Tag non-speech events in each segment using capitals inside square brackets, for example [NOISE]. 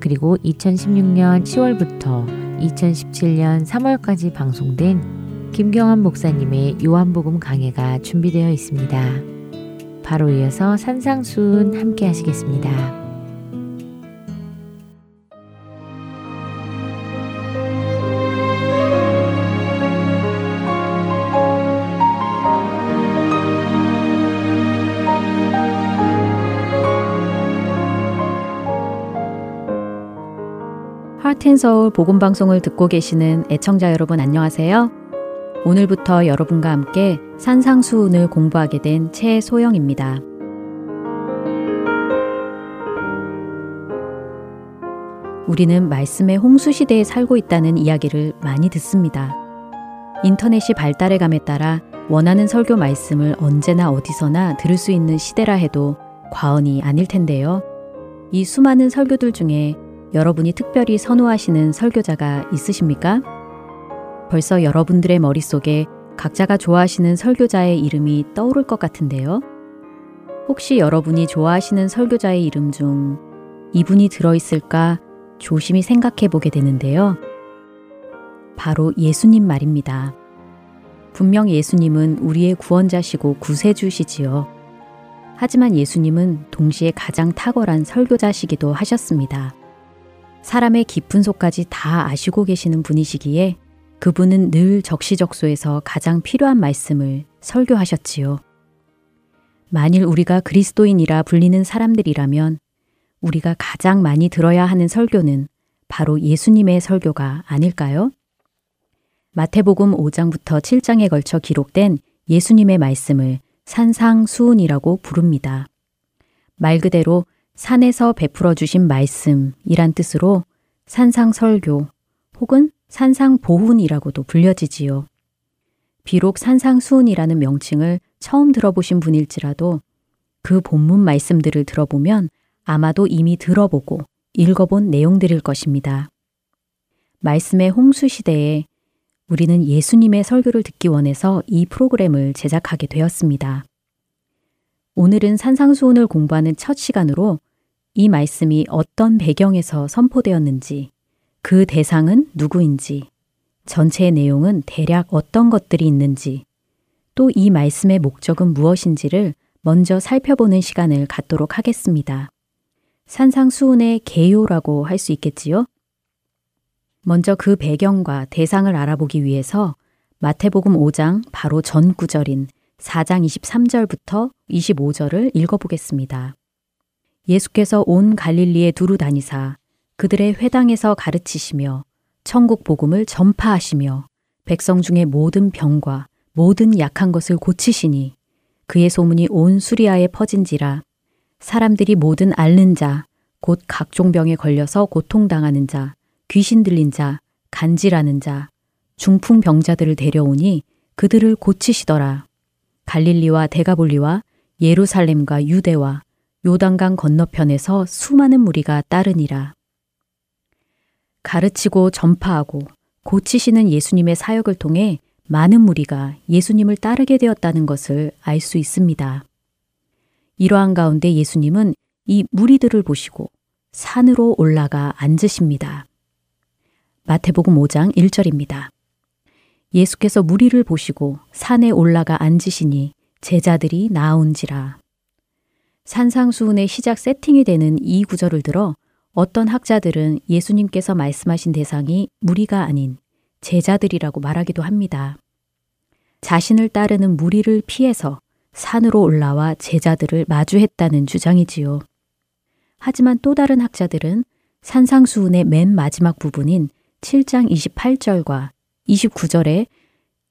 그리고 2016년 10월부터 2017년 3월까지 방송된 김경환 목사님의 요한복음 강해가 준비되어 있습니다. 바로 이어서 산상순 함께 하시겠습니다. 하트앤서울 복음 방송을 듣고 계시는 애청자 여러분 안녕하세요. 오늘부터 여러분과 함께 산상수훈을 공부하게 된 최소영입니다. 우리는 말씀의 홍수 시대에 살고 있다는 이야기를 많이 듣습니다. 인터넷이 발달해감에 따라 원하는 설교 말씀을 언제나 어디서나 들을 수 있는 시대라 해도 과언이 아닐 텐데요. 이 수많은 설교들 중에 여러분이 특별히 선호하시는 설교자가 있으십니까? 벌써 여러분들의 머릿속에 각자가 좋아하시는 설교자의 이름이 떠오를 것 같은데요. 혹시 여러분이 좋아하시는 설교자의 이름 중 이분이 들어있을까 조심히 생각해 보게 되는데요. 바로 예수님 말입니다. 분명 예수님은 우리의 구원자시고 구세주시지요. 하지만 예수님은 동시에 가장 탁월한 설교자시기도 하셨습니다. 사람의 깊은 속까지 다 아시고 계시는 분이시기에 그분은 늘 적시적소에서 가장 필요한 말씀을 설교하셨지요. 만일 우리가 그리스도인이라 불리는 사람들이라면 우리가 가장 많이 들어야 하는 설교는 바로 예수님의 설교가 아닐까요? 마태복음 5장부터 7장에 걸쳐 기록된 예수님의 말씀을 산상수훈이라고 부릅니다. 말 그대로 산에서 베풀어 주신 말씀이란 뜻으로 산상설교 혹은 산상보훈이라고도 불려지지요. 비록 산상수훈이라는 명칭을 처음 들어보신 분일지라도 그 본문 말씀들을 들어보면 아마도 이미 들어보고 읽어본 내용들일 것입니다. 말씀의 홍수 시대에 우리는 예수님의 설교를 듣기 원해서 이 프로그램을 제작하게 되었습니다. 오늘은 산상수훈을 공부하는 첫 시간으로 이 말씀이 어떤 배경에서 선포되었는지, 그 대상은 누구인지, 전체의 내용은 대략 어떤 것들이 있는지, 또 이 말씀의 목적은 무엇인지를 먼저 살펴보는 시간을 갖도록 하겠습니다. 산상수훈의 개요라고 할 수 있겠지요? 먼저 그 배경과 대상을 알아보기 위해서 마태복음 5장 바로 전 구절인 4장 23절부터 25절을 읽어보겠습니다. 예수께서 온 갈릴리에 두루 다니사 그들의 회당에서 가르치시며 천국 복음을 전파하시며 백성 중의 모든 병과 모든 약한 것을 고치시니 그의 소문이 온 수리아에 퍼진지라 사람들이 모든 앓는 자, 곧 각종 병에 걸려서 고통당하는 자, 귀신 들린 자, 간질하는 자, 중풍 병자들을 데려오니 그들을 고치시더라. 갈릴리와 대가볼리와 예루살렘과 유대와 요단강 건너편에서 수많은 무리가 따르니라. 가르치고 전파하고 고치시는 예수님의 사역을 통해 많은 무리가 예수님을 따르게 되었다는 것을 알 수 있습니다. 이러한 가운데 예수님은 이 무리들을 보시고 산으로 올라가 앉으십니다. 마태복음 5장 1절입니다. 예수께서 무리를 보시고 산에 올라가 앉으시니 제자들이 나온지라. 산상수훈의 시작 세팅이 되는 이 구절을 들어 어떤 학자들은 예수님께서 말씀하신 대상이 무리가 아닌 제자들이라고 말하기도 합니다. 자신을 따르는 무리를 피해서 산으로 올라와 제자들을 마주했다는 주장이지요. 하지만 또 다른 학자들은 산상수훈의 맨 마지막 부분인 7장 28절과 29절에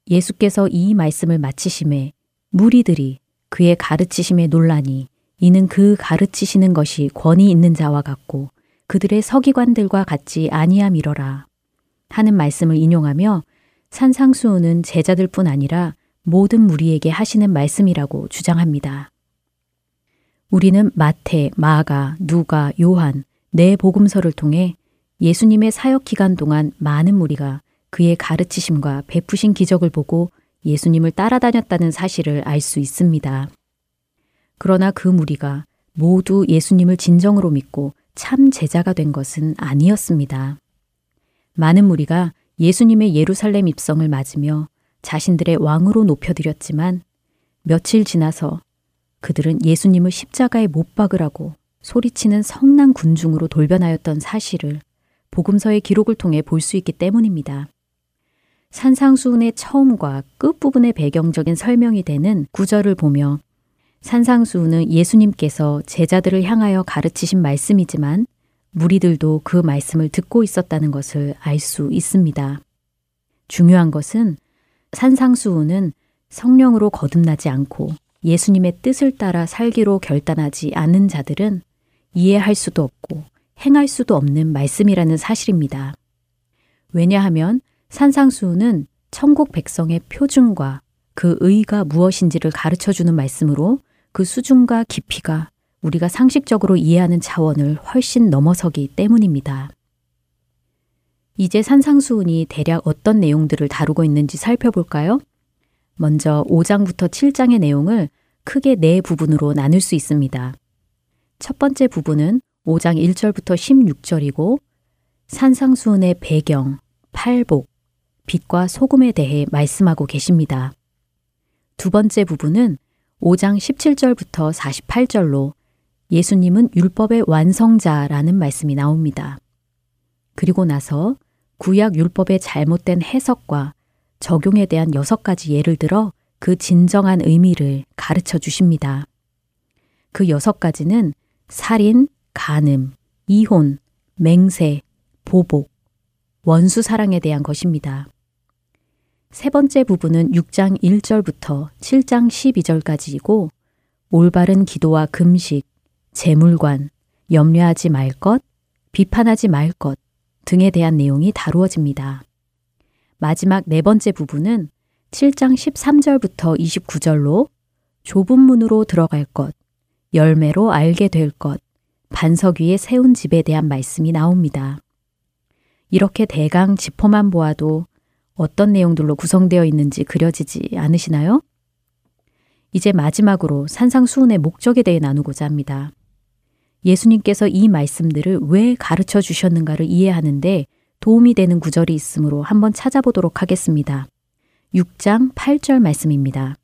예수께서 이 말씀을 마치심에 무리들이 그의 가르치심에 논란이 이는 그 가르치시는 것이 권위 있는 자와 같고 그들의 서기관들과 같지 아니함이러라 하는 말씀을 인용하며 산상수훈은 제자들뿐 아니라 모든 무리에게 하시는 말씀이라고 주장합니다. 우리는 마태, 마가, 누가, 요한 네 복음서를 통해 예수님의 사역 기간 동안 많은 무리가 그의 가르치심과 베푸신 기적을 보고 예수님을 따라다녔다는 사실을 알 수 있습니다. 그러나 그 무리가 모두 예수님을 진정으로 믿고 참 제자가 된 것은 아니었습니다. 많은 무리가 예수님의 예루살렘 입성을 맞으며 자신들의 왕으로 높여드렸지만 며칠 지나서 그들은 예수님을 십자가에 못 박으라고 소리치는 성난 군중으로 돌변하였던 사실을 복음서의 기록을 통해 볼 수 있기 때문입니다. 산상수훈의 처음과 끝부분의 배경적인 설명이 되는 구절을 보며 산상수훈은 예수님께서 제자들을 향하여 가르치신 말씀이지만 무리들도 그 말씀을 듣고 있었다는 것을 알 수 있습니다. 중요한 것은 산상수훈은 성령으로 거듭나지 않고 예수님의 뜻을 따라 살기로 결단하지 않은 자들은 이해할 수도 없고 행할 수도 없는 말씀이라는 사실입니다. 왜냐하면 산상수훈은 천국 백성의 표준과 그 의가 무엇인지를 가르쳐 주는 말씀으로 그 수준과 깊이가 우리가 상식적으로 이해하는 차원을 훨씬 넘어서기 때문입니다. 이제 산상수훈이 대략 어떤 내용들을 다루고 있는지 살펴볼까요? 먼저 5장부터 7장의 내용을 크게 네 부분으로 나눌 수 있습니다. 첫 번째 부분은 5장 1절부터 16절이고 산상수훈의 배경, 팔복, 빛과 소금에 대해 말씀하고 계십니다. 두 번째 부분은 5장 17절부터 48절로 예수님은 율법의 완성자라는 말씀이 나옵니다. 그리고 나서 구약 율법의 잘못된 해석과 적용에 대한 여섯 가지 예를 들어 그 진정한 의미를 가르쳐 주십니다. 그 여섯 가지는 살인, 간음, 이혼, 맹세, 보복, 원수 사랑에 대한 것입니다. 세 번째 부분은 6장 1절부터 7장 12절까지이고 올바른 기도와 금식, 재물관, 염려하지 말 것, 비판하지 말 것 등에 대한 내용이 다루어집니다. 마지막 네 번째 부분은 7장 13절부터 29절로 좁은 문으로 들어갈 것, 열매로 알게 될 것, 반석 위에 세운 집에 대한 말씀이 나옵니다. 이렇게 대강 짚어만 보아도 어떤 내용들로 구성되어 있는지 그려지지 않으시나요? 이제 마지막으로 산상수훈의 목적에 대해 나누고자 합니다. 예수님께서 이 말씀들을 왜 가르쳐 주셨는가를 이해하는데 도움이 되는 구절이 있으므로 한번 찾아보도록 하겠습니다. 6장 8절 말씀입니다.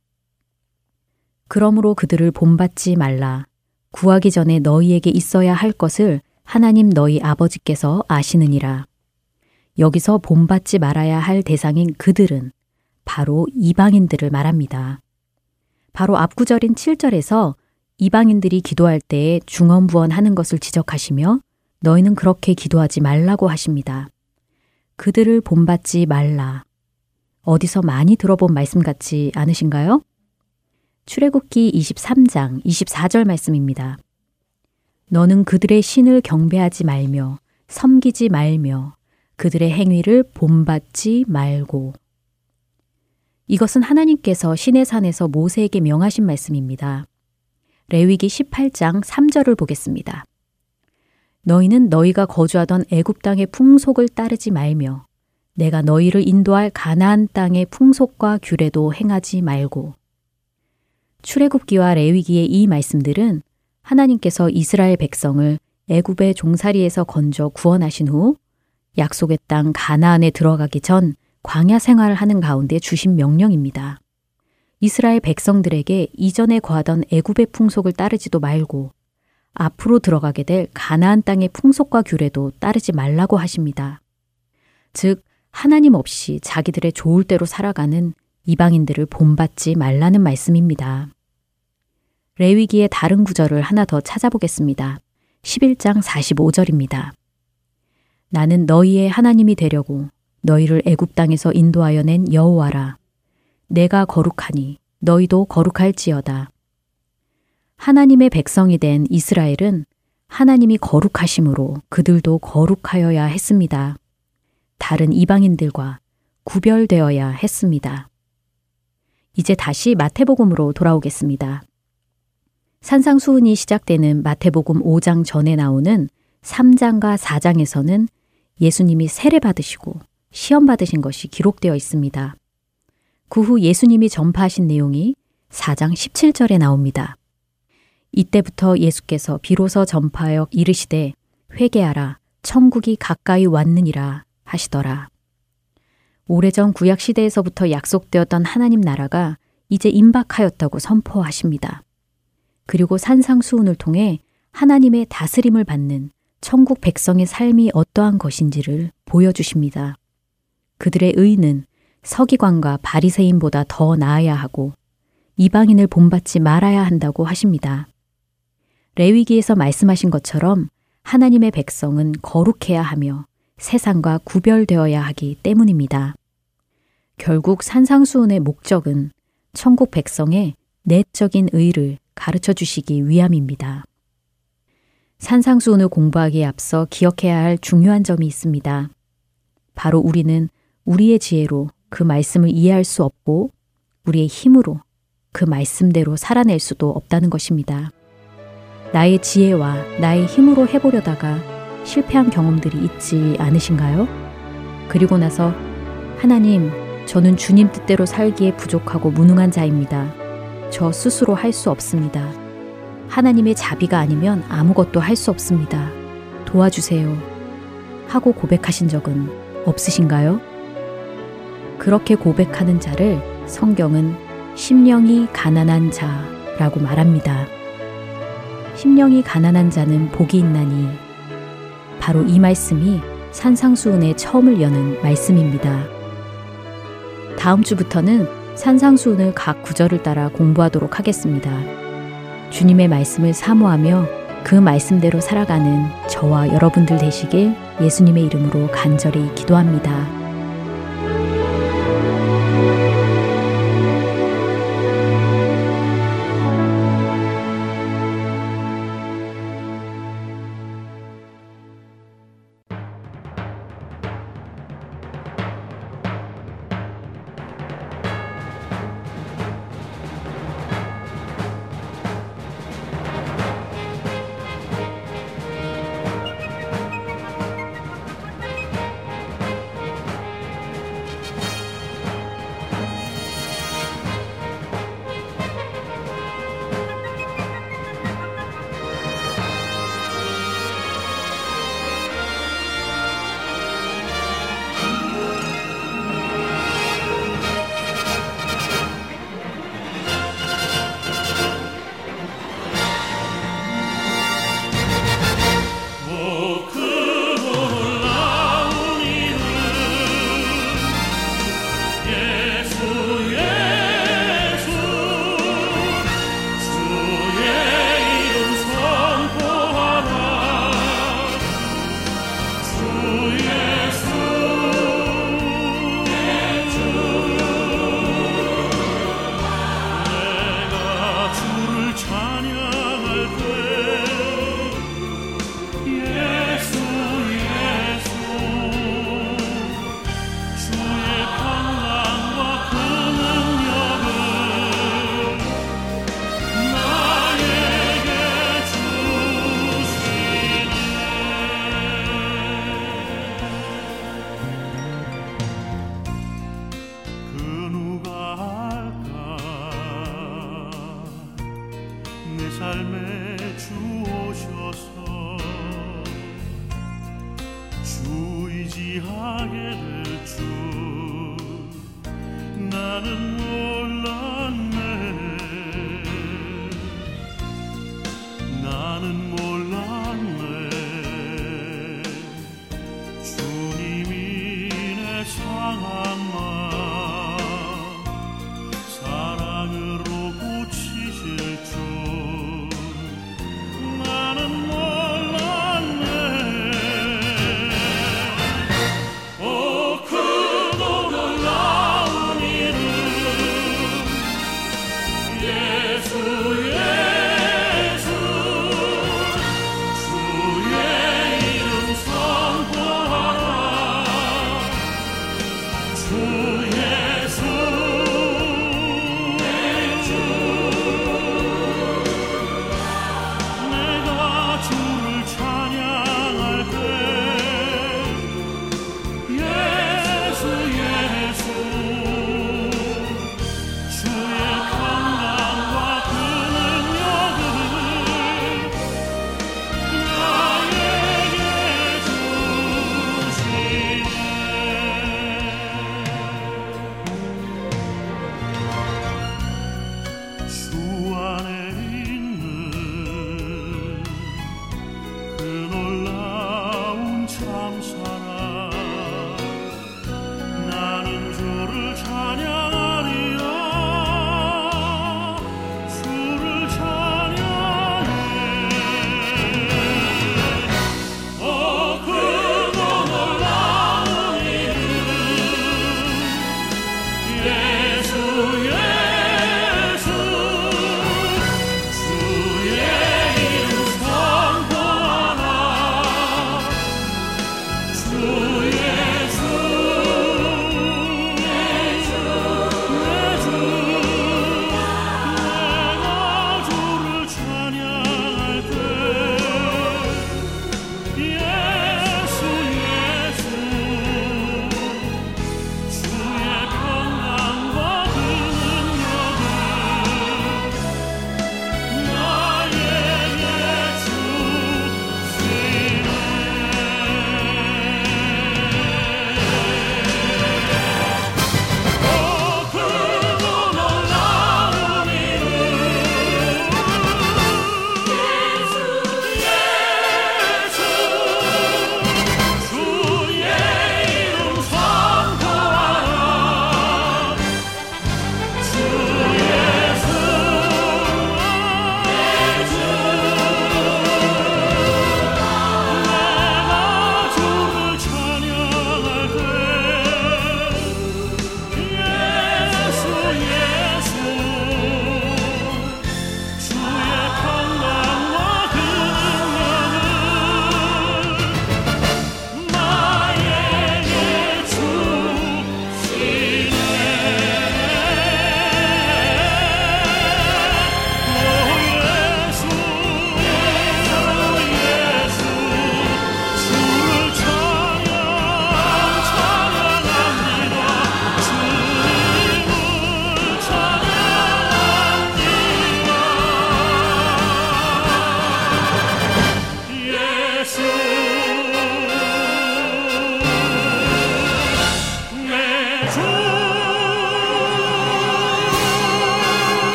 그러므로 그들을 본받지 말라. 구하기 전에 너희에게 있어야 할 것을 하나님 너희 아버지께서 아시느니라. 여기서 본받지 말아야 할 대상인 그들은 바로 이방인들을 말합니다. 바로 앞구절인 7절에서 이방인들이 기도할 때에 중언부언하는 것을 지적하시며 너희는 그렇게 기도하지 말라고 하십니다. 그들을 본받지 말라. 어디서 많이 들어본 말씀 같지 않으신가요? 출애굽기 23장 24절 말씀입니다. 너는 그들의 신을 경배하지 말며 섬기지 말며 그들의 행위를 본받지 말고 이것은 하나님께서 신의 산에서 모세에게 명하신 말씀입니다. 레위기 18장 3절을 보겠습니다. 너희는 너희가 거주하던 애굽 땅의 풍속을 따르지 말며 내가 너희를 인도할 가나안 땅의 풍속과 규례도 행하지 말고 출애굽기와 레위기의 이 말씀들은 하나님께서 이스라엘 백성을 애굽의 종살이에서 건져 구원하신 후 약속의 땅 가나안에 들어가기 전 광야 생활을 하는 가운데 주신 명령입니다. 이스라엘 백성들에게 이전에 거하던 애굽의 풍속을 따르지도 말고 앞으로 들어가게 될 가나안 땅의 풍속과 규례도 따르지 말라고 하십니다. 즉 하나님 없이 자기들의 좋을 대로 살아가는 이방인들을 본받지 말라는 말씀입니다. 레위기의 다른 구절을 하나 더 찾아보겠습니다. 11장 45절입니다. 나는 너희의 하나님이 되려고 너희를 애굽 땅에서 인도하여 낸 여호와라. 내가 거룩하니 너희도 거룩할지어다. 하나님의 백성이 된 이스라엘은 하나님이 거룩하심으로 그들도 거룩하여야 했습니다. 다른 이방인들과 구별되어야 했습니다. 이제 다시 마태복음으로 돌아오겠습니다. 산상수훈이 시작되는 마태복음 5장 전에 나오는 3장과 4장에서는 예수님이 세례 받으시고 시험 받으신 것이 기록되어 있습니다. 그 후 예수님이 전파하신 내용이 4장 17절에 나옵니다. 이때부터 예수께서 비로소 전파하여 이르시되 회개하라 천국이 가까이 왔느니라 하시더라. 오래전 구약 시대에서부터 약속되었던 하나님 나라가 이제 임박하였다고 선포하십니다. 그리고 산상수훈을 통해 하나님의 다스림을 받는 천국 백성의 삶이 어떠한 것인지를 보여주십니다. 그들의 의는 서기관과 바리새인보다 더 나아야 하고 이방인을 본받지 말아야 한다고 하십니다. 레위기에서 말씀하신 것처럼 하나님의 백성은 거룩해야 하며 세상과 구별되어야 하기 때문입니다. 결국 산상수훈의 목적은 천국 백성의 내적인 의를 가르쳐 주시기 위함입니다. 산상수훈을 공부하기에 앞서 기억해야 할 중요한 점이 있습니다. 바로 우리는 우리의 지혜로 그 말씀을 이해할 수 없고 우리의 힘으로 그 말씀대로 살아낼 수도 없다는 것입니다. 나의 지혜와 나의 힘으로 해보려다가 실패한 경험들이 있지 않으신가요? 그리고 나서 하나님, 저는 주님 뜻대로 살기에 부족하고 무능한 자입니다. 저 스스로 할 수 없습니다. 하나님의 자비가 아니면 아무것도 할 수 없습니다. 도와주세요. 하고 고백하신 적은 없으신가요? 그렇게 고백하는 자를 성경은 심령이 가난한 자라고 말합니다. 심령이 가난한 자는 복이 있나니 바로 이 말씀이 산상수훈의 처음을 여는 말씀입니다. 다음 주부터는 산상수훈을 각 구절을 따라 공부하도록 하겠습니다. 주님의 말씀을 사모하며 그 말씀대로 살아가는 저와 여러분들 되시길 예수님의 이름으로 간절히 기도합니다.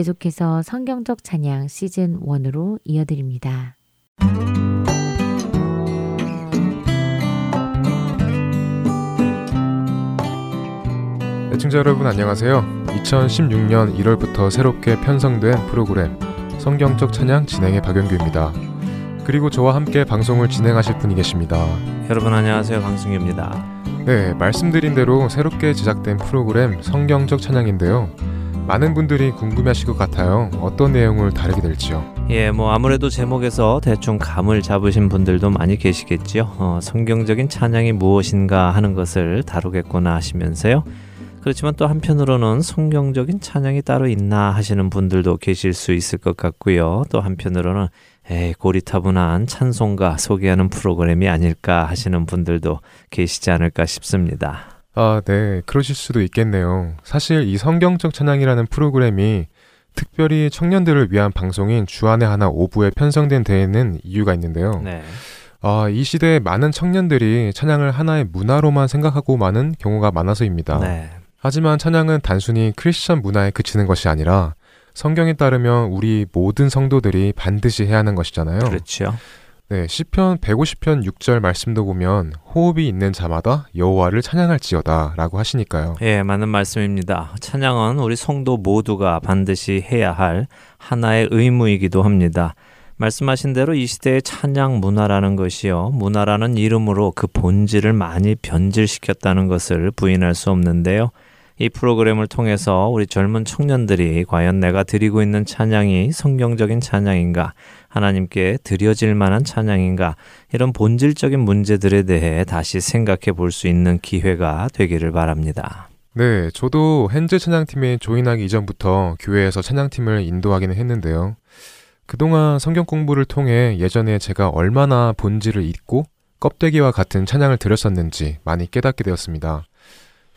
계속해서 성경적 찬양 시즌 1으로 이어드립니다. 애청자 여러분 안녕하세요. 2016년 1월부터 새롭게 편성된 프로그램 성경적 찬양 진행의 박영규입니다. 그리고 저와 함께 방송을 진행하실 분이 계십니다. 여러분 안녕하세요. 강승규입니다. 네, 말씀드린 대로 새롭게 제작된 프로그램 성경적 찬양인데요. 많은 분들이 궁금해하실 것 같아요. 어떤 내용을 다루게 될지요. 예, 뭐 아무래도 제목에서 대충 감을 잡으신 분들도 많이 계시겠지요. 어, 성경적인 찬양이 무엇인가 하는 것을 다루겠구나 하시면서요. 그렇지만 또 한편으로는 성경적인 찬양이 따로 있나 하시는 분들도 계실 수 있을 것 같고요. 또 한편으로는 에이, 고리타분한 찬송가 소개하는 프로그램이 아닐까 하시는 분들도 계시지 않을까 싶습니다. 아, 네. 그러실 수도 있겠네요. 사실 이 성경적 찬양이라는 프로그램이 특별히 청년들을 위한 방송인 주안의 하나 오부에 편성된 데에는 이유가 있는데요. 네. 아, 이 시대에 많은 청년들이 찬양을 하나의 문화로만 생각하고 많은 경우가 많아서입니다. 네. 하지만 찬양은 단순히 크리스천 문화에 그치는 것이 아니라 성경에 따르면 우리 모든 성도들이 반드시 해야 하는 것이잖아요. 그렇죠. 네, 시편 150편 6절 말씀도 보면 호흡이 있는 자마다 여호와를 찬양할지어다라고 하시니까요. 예, 맞는 말씀입니다. 찬양은 우리 성도 모두가 반드시 해야 할 하나의 의무이기도 합니다. 말씀하신 대로 이 시대의 찬양 문화라는 것이요. 문화라는 이름으로 그 본질을 많이 변질시켰다는 것을 부인할 수 없는데요. 이 프로그램을 통해서 우리 젊은 청년들이 과연 내가 드리고 있는 찬양이 성경적인 찬양인가, 하나님께 드려질 만한 찬양인가, 이런 본질적인 문제들에 대해 다시 생각해 볼 수 있는 기회가 되기를 바랍니다. 네, 저도 현재 찬양팀에 조인하기 이전부터 교회에서 찬양팀을 인도하기는 했는데요. 그동안 성경 공부를 통해 예전에 제가 얼마나 본질을 잊고 껍데기와 같은 찬양을 드렸었는지 많이 깨닫게 되었습니다.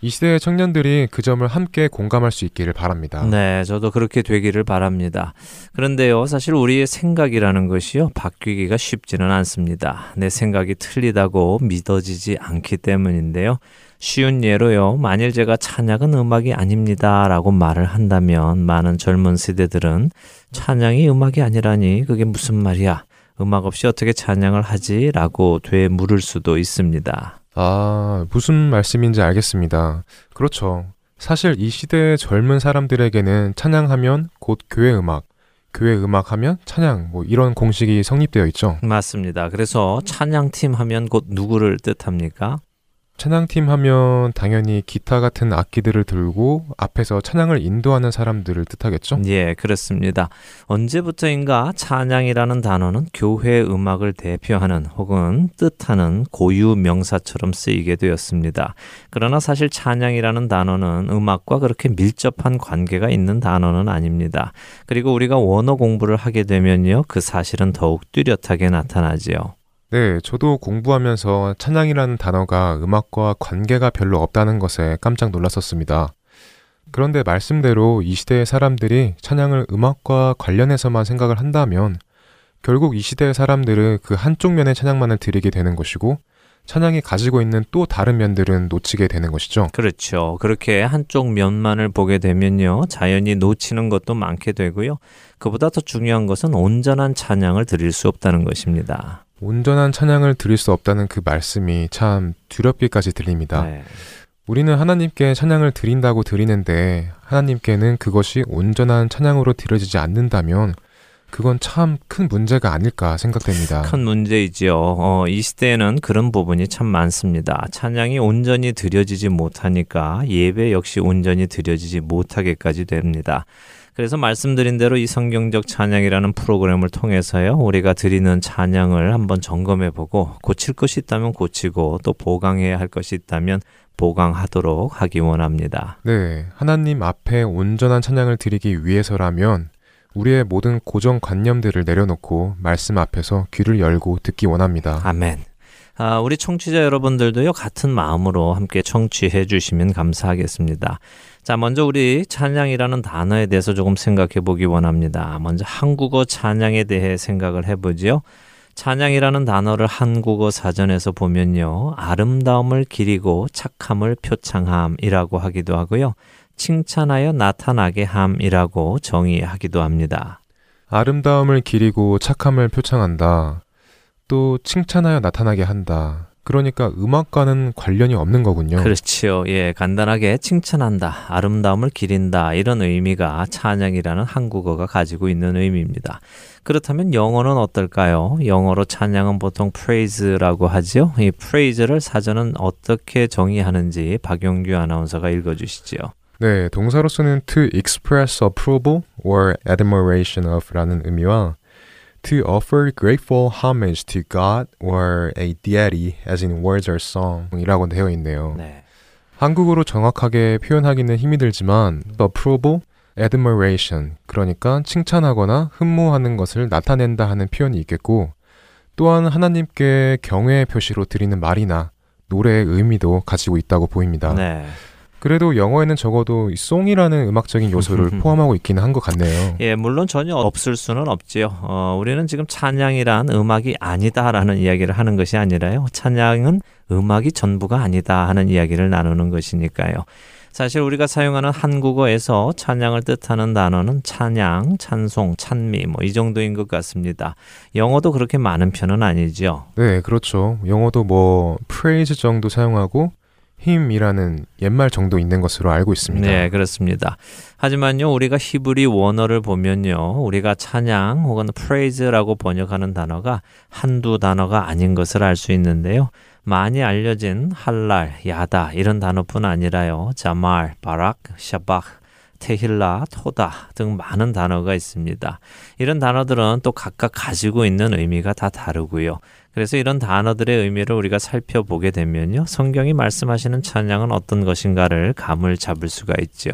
이 시대의 청년들이 그 점을 함께 공감할 수 있기를 바랍니다. 네, 저도 그렇게 되기를 바랍니다. 그런데요, 사실 우리의 생각이라는 것이요, 바뀌기가 쉽지는 않습니다. 내 생각이 틀리다고 믿어지지 않기 때문인데요. 쉬운 예로요, 만일 제가 찬양은 음악이 아닙니다 라고 말을 한다면 많은 젊은 세대들은 찬양이 음악이 아니라니 그게 무슨 말이야? 음악 없이 어떻게 찬양을 하지? 라고 되물을 수도 있습니다. 아, 무슨 말씀인지 알겠습니다. 그렇죠. 사실 이 시대의 젊은 사람들에게는 찬양하면 곧 교회 음악, 교회 음악 하면 찬양, 뭐 이런 공식이 성립되어 있죠. 맞습니다. 그래서 찬양팀 하면 곧 누구를 뜻합니까? 찬양팀 하면 당연히 기타 같은 악기들을 들고 앞에서 찬양을 인도하는 사람들을 뜻하겠죠? 예, 그렇습니다. 언제부터인가 찬양이라는 단어는 교회 음악을 대표하는 혹은 뜻하는 고유 명사처럼 쓰이게 되었습니다. 그러나 사실 찬양이라는 단어는 음악과 그렇게 밀접한 관계가 있는 단어는 아닙니다. 그리고 우리가 원어 공부를 하게 되면요, 그 사실은 더욱 뚜렷하게 나타나지요. 네, 저도 공부하면서 찬양이라는 단어가 음악과 관계가 별로 없다는 것에 깜짝 놀랐었습니다. 그런데 말씀대로 이 시대의 사람들이 찬양을 음악과 관련해서만 생각을 한다면 결국 이 시대의 사람들은 그 한쪽 면의 찬양만을 드리게 되는 것이고 찬양이 가지고 있는 또 다른 면들은 놓치게 되는 것이죠. 그렇죠. 그렇게 한쪽 면만을 보게 되면요. 자연히 놓치는 것도 많게 되고요. 그보다 더 중요한 것은 온전한 찬양을 드릴 수 없다는 것입니다. 온전한 찬양을 드릴 수 없다는 그 말씀이 참 두렵게까지 들립니다. 네. 우리는 하나님께 찬양을 드린다고 드리는데 하나님께는 그것이 온전한 찬양으로 드려지지 않는다면 그건 참 큰 문제가 아닐까 생각됩니다. 큰 문제이지요. 어, 이 시대에는 그런 부분이 참 많습니다. 찬양이 온전히 드려지지 못하니까 예배 역시 온전히 드려지지 못하게까지 됩니다. 그래서 말씀드린 대로 이 성경적 찬양이라는 프로그램을 통해서요, 우리가 드리는 찬양을 한번 점검해 보고 고칠 것이 있다면 고치고 또 보강해야 할 것이 있다면 보강하도록 하기 원합니다. 네. 하나님 앞에 온전한 찬양을 드리기 위해서라면 우리의 모든 고정관념들을 내려놓고 말씀 앞에서 귀를 열고 듣기 원합니다. 아멘. 아, 우리 청취자 여러분들도요, 같은 마음으로 함께 청취해 주시면 감사하겠습니다. 자, 먼저 우리 찬양이라는 단어에 대해서 조금 생각해 보기 원합니다. 먼저 한국어 찬양에 대해 생각을 해 보지요. 찬양이라는 단어를 한국어 사전에서 보면요. 아름다움을 기리고 착함을 표창함이라고 하기도 하고요. 칭찬하여 나타나게 함이라고 정의하기도 합니다. 아름다움을 기리고 착함을 표창한다. 또 칭찬하여 나타나게 한다. 그러니까 음악과는 관련이 없는 거군요. 그렇지요. 예, 간단하게 칭찬한다, 아름다움을 기린다 이런 의미가 찬양이라는 한국어가 가지고 있는 의미입니다. 그렇다면 영어는 어떨까요? 영어로 찬양은 보통 praise라고 하지요. 이 praise를 사전은 어떻게 정의하는지 박용규 아나운서가 읽어 주시지요. 네, 동사로서는 to express approval or admiration of라는 의미와 to offer grateful homage to God or a deity as in words or song이라고 되어 있네요. 네. 한국어로 정확하게 표현하기는 힘이 들지만 approval, admiration 그러니까 칭찬하거나 흠모하는 것을 나타낸다 하는 표현이 있겠고 또한 하나님께 경외의 표시로 드리는 말이나 노래의 의미도 가지고 있다고 보입니다. 네. 그래도 영어에는 적어도 이 송이라는 음악적인 요소를 [LAUGHS] 포함하고 있기는 한 것 같네요. 예, 물론 전혀 없을 수는 없지요. 어, 우리는 지금 찬양이란 음악이 아니다라는 이야기를 하는 것이 아니라요. 찬양은 음악이 전부가 아니다 하는 이야기를 나누는 것이니까요. 사실 우리가 사용하는 한국어에서 찬양을 뜻하는 단어는 찬양, 찬송, 찬미 뭐 이 정도인 것 같습니다. 영어도 그렇게 많은 편은 아니죠. 네, 그렇죠. 영어도 뭐 praise 정도 사용하고 힘이라는 옛말 정도 있는 것으로 알고 있습니다. 네, 그렇습니다. 하지만요, 우리가 히브리 원어를 보면요, 우리가 찬양 혹은 praise라고 번역하는 단어가 한두 단어가 아닌 것을 알 수 있는데요. 많이 알려진 할랄, 야다 이런 단어뿐 아니라요. 자말, 바락, 샤박, 테힐라, 토다 등 많은 단어가 있습니다. 이런 단어들은 또 각각 가지고 있는 의미가 다 다르고요. 그래서 이런 단어들의 의미를 우리가 살펴보게 되면요. 성경이 말씀하시는 찬양은 어떤 것인가를 감을 잡을 수가 있죠.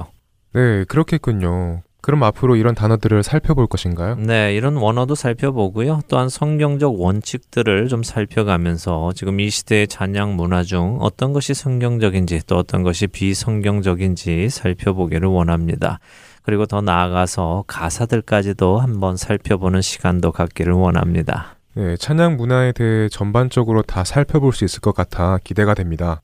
네, 그렇겠군요. 그럼 앞으로 이런 단어들을 살펴볼 것인가요? 네, 이런 원어도 살펴보고요. 또한 성경적 원칙들을 좀 살펴가면서 지금 이 시대의 찬양 문화 중 어떤 것이 성경적인지 또 어떤 것이 비성경적인지 살펴보기를 원합니다. 그리고 더 나아가서 가사들까지도 한번 살펴보는 시간도 갖기를 원합니다. 네, 찬양 문화에 대해 전반적으로 다 살펴볼 수 있을 것 같아 기대가 됩니다.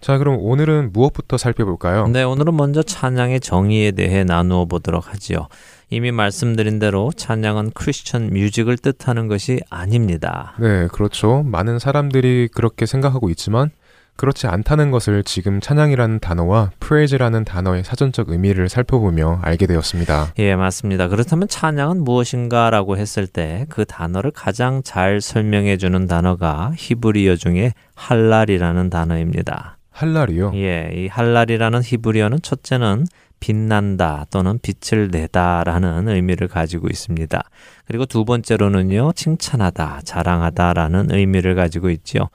자, 그럼 오늘은 무엇부터 살펴볼까요? 네, 오늘은 먼저 찬양의 정의에 대해 나누어 보도록 하지요. 이미 말씀드린 대로 찬양은 크리스천 뮤직을 뜻하는 것이 아닙니다. 네, 그렇죠. 많은 사람들이 그렇게 생각하고 있지만 그렇지 않다는 것을 지금 찬양이라는 단어와 프레이즈라는 단어의 사전적 의미를 살펴보며 알게 되었습니다. 예, 맞습니다. 그렇다면 찬양은 무엇인가라고 했을 때 그 단어를 가장 잘 설명해 주는 단어가 히브리어 중에 할랄이라는 단어입니다. 할랄이요? 예, 이 할랄이라는 히브리어는 첫째는 빛난다 또는 빛을 내다라는 의미를 가지고 있습니다. 그리고 두 번째로는요, 칭찬하다, 자랑하다라는 의미를 가지고 있지요.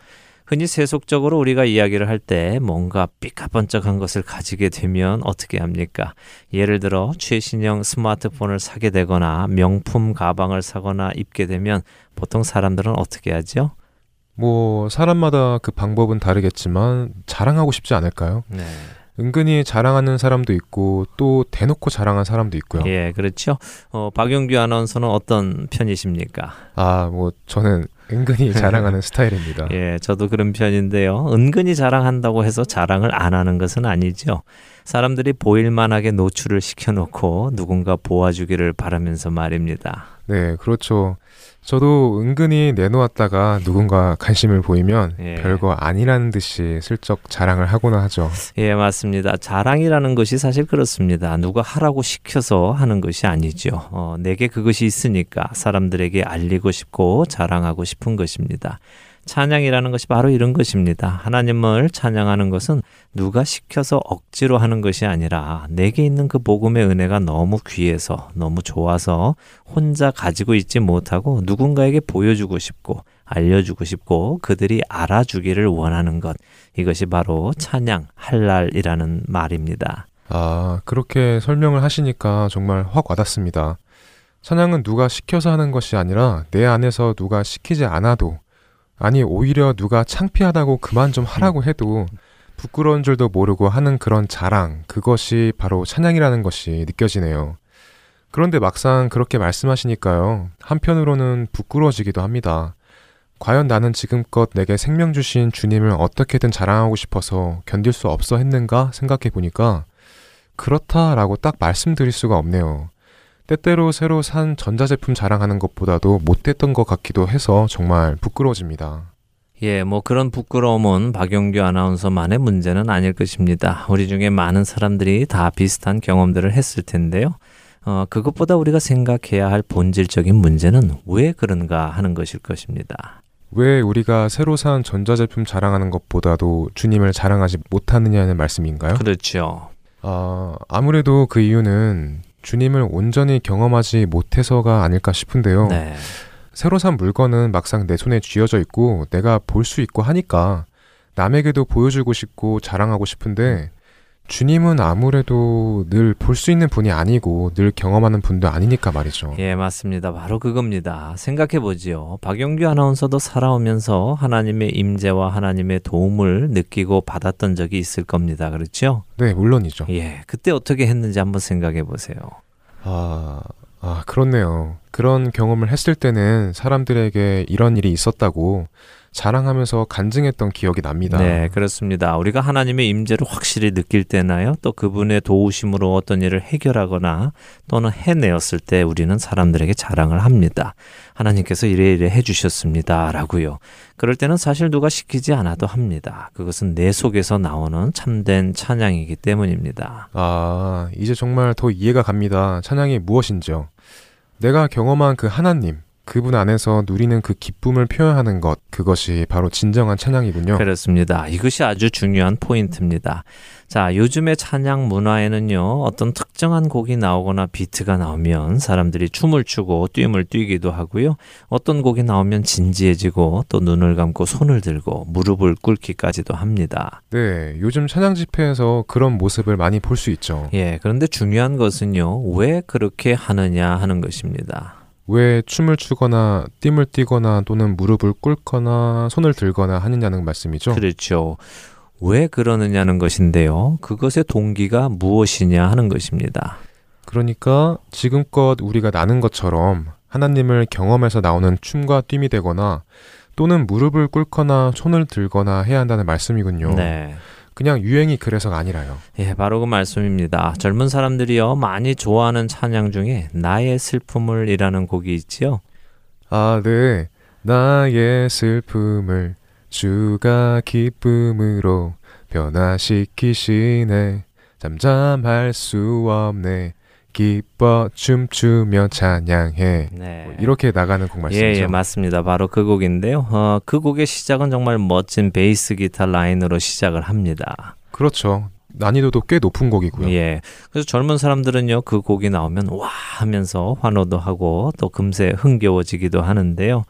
흔히 세속적으로 우리가 이야기를 할 때 뭔가 삐까번쩍한 것을 가지게 되면 어떻게 합니까? 예를 들어 최신형 스마트폰을 사게 되거나 명품 가방을 사거나 입게 되면 보통 사람들은 어떻게 하죠? 뭐 사람마다 그 방법은 다르겠지만 자랑하고 싶지 않을까요? 네. 은근히 자랑하는 사람도 있고 또 대놓고 자랑한 사람도 있고요. 예, 그렇죠. 어, 박용규 아나운서는 어떤 편이십니까? 아, 뭐 저는 은근히 [LAUGHS] 자랑하는 스타일입니다. 예, 저도 그런 편인데요. 은근히 자랑한다고 해서 자랑을 안 하는 것은 아니죠. 사람들이 보일만하게 노출을 시켜놓고 누군가 보아주기를 바라면서 말입니다. 네, 그렇죠. 저도 은근히 내놓았다가 누군가 관심을 보이면 예. 별거 아니라는 듯이 슬쩍 자랑을 하곤 하죠. 예, 맞습니다. 자랑이라는 것이 사실 그렇습니다. 누가 하라고 시켜서 하는 것이 아니죠. 어, 내게 그것이 있으니까 사람들에게 알리고 싶고 자랑하고 싶은 것입니다. 찬양이라는 것이 바로 이런 것입니다. 하나님을 찬양하는 것은 누가 시켜서 억지로 하는 것이 아니라 내게 있는 그 복음의 은혜가 너무 귀해서 너무 좋아서 혼자 가지고 있지 못하고 누군가에게 보여주고 싶고 알려주고 싶고 그들이 알아주기를 원하는 것. 이것이 바로 찬양, 할랄이라는 말입니다. 아, 그렇게 설명을 하시니까 정말 확 와닿습니다. 찬양은 누가 시켜서 하는 것이 아니라 내 안에서 누가 시키지 않아도 아니 오히려 누가 창피하다고 그만 좀 하라고 해도 부끄러운 줄도 모르고 하는 그런 자랑 그것이 바로 찬양이라는 것이 느껴지네요. 그런데 막상 그렇게 말씀하시니까요. 한편으로는 부끄러워지기도 합니다. 과연 나는 지금껏 내게 생명 주신 주님을 어떻게든 자랑하고 싶어서 견딜 수 없어 했는가 생각해 보니까 그렇다라고 딱 말씀드릴 수가 없네요. 때때로 새로 산 전자제품 자랑하는 것보다도 못했던 것 같기도 해서 정말 부끄러워집니다. 예, 뭐 그런 부끄러움은 박용규 아나운서만의 문제는 아닐 것입니다. 우리 중에 많은 사람들이 다 비슷한 경험들을 했을 텐데요. 어, 그것보다 우리가 생각해야 할 본질적인 문제는 왜 그런가 하는 것일 것입니다. 왜 우리가 새로 산 전자제품 자랑하는 것보다도 주님을 자랑하지 못하느냐는 말씀인가요? 그렇죠. 아, 아무래도 그 이유는 주님을 온전히 경험하지 못해서가 아닐까 싶은데요. 네. 새로 산 물건은 막상 내 손에 쥐어져 있고 내가 볼 수 있고 하니까 남에게도 보여주고 싶고 자랑하고 싶은데 주님은 아무래도 늘 볼 수 있는 분이 아니고 늘 경험하는 분도 아니니까 말이죠. 예, 맞습니다. 바로 그겁니다. 생각해 보지요. 박영규 아나운서도 살아오면서 하나님의 임재와 하나님의 도움을 느끼고 받았던 적이 있을 겁니다. 그렇죠? 네, 물론이죠. 예, 그때 어떻게 했는지 한번 생각해 보세요. 아, 아, 그렇네요. 그런 경험을 했을 때는 사람들에게 이런 일이 있었다고 자랑하면서 간증했던 기억이 납니다. 네, 그렇습니다. 우리가 하나님의 임재를 확실히 느낄 때나요? 또 그분의 도우심으로 어떤 일을 해결하거나 또는 해내었을 때 우리는 사람들에게 자랑을 합니다. 하나님께서 이래 이래 해주셨습니다. 라고요. 그럴 때는 사실 누가 시키지 않아도 합니다. 그것은 내 속에서 나오는 참된 찬양이기 때문입니다. 아, 이제 정말 더 이해가 갑니다. 찬양이 무엇인지요. 내가 경험한 그 하나님, 그분 안에서 누리는 그 기쁨을 표현하는 것, 그것이 바로 진정한 찬양이군요. 그렇습니다. 이것이 아주 중요한 포인트입니다. 자, 요즘의 찬양 문화에는요, 어떤 특정한 곡이 나오거나 비트가 나오면 사람들이 춤을 추고 뛰음을 뛰기도 하고요. 어떤 곡이 나오면 진지해지고 또 눈을 감고 손을 들고 무릎을 꿇기까지도 합니다. 네, 요즘 찬양 집회에서 그런 모습을 많이 볼 수 있죠. 예, 그런데 중요한 것은요, 왜 그렇게 하느냐 하는 것입니다. 왜 춤을 추거나 띠을 뛰거나 또는 무릎을 꿇거나 손을 들거나 하느냐는 말씀이죠. 그렇죠. 왜 그러느냐는 것인데요. 그것의 동기가 무엇이냐 하는 것입니다. 그러니까 지금껏 우리가 나는 것처럼 하나님을 경험해서 나오는 춤과 뜀이 되거나 또는 무릎을 꿇거나 손을 들거나 해야 한다는 말씀이군요. 네. 그냥 유행이 그래서가 아니라요. 예, 바로 그 말씀입니다. 젊은 사람들이요 많이 좋아하는 찬양 중에 나의 슬픔을이라는 곡이 있지요. 아, 네. 나의 슬픔을 주가 기쁨으로 변화시키시네. 잠잠할 수 없네. 기뻐 춤추며 찬양해. 네. 뭐 이렇게 나가는 곡 말씀이죠. 예, 예, 맞습니다. 바로 그 곡인데요. 어, 그 곡의 시작은 정말 멋진 베이스 기타 라인으로 시작을 합니다. 그렇죠. 난이도도 꽤 높은 곡이고요. 예. 그래서 젊은 사람들은요, 그 곡이 나오면 와 하면서 환호도 하고 또 금세 흥겨워지기도 하는데요.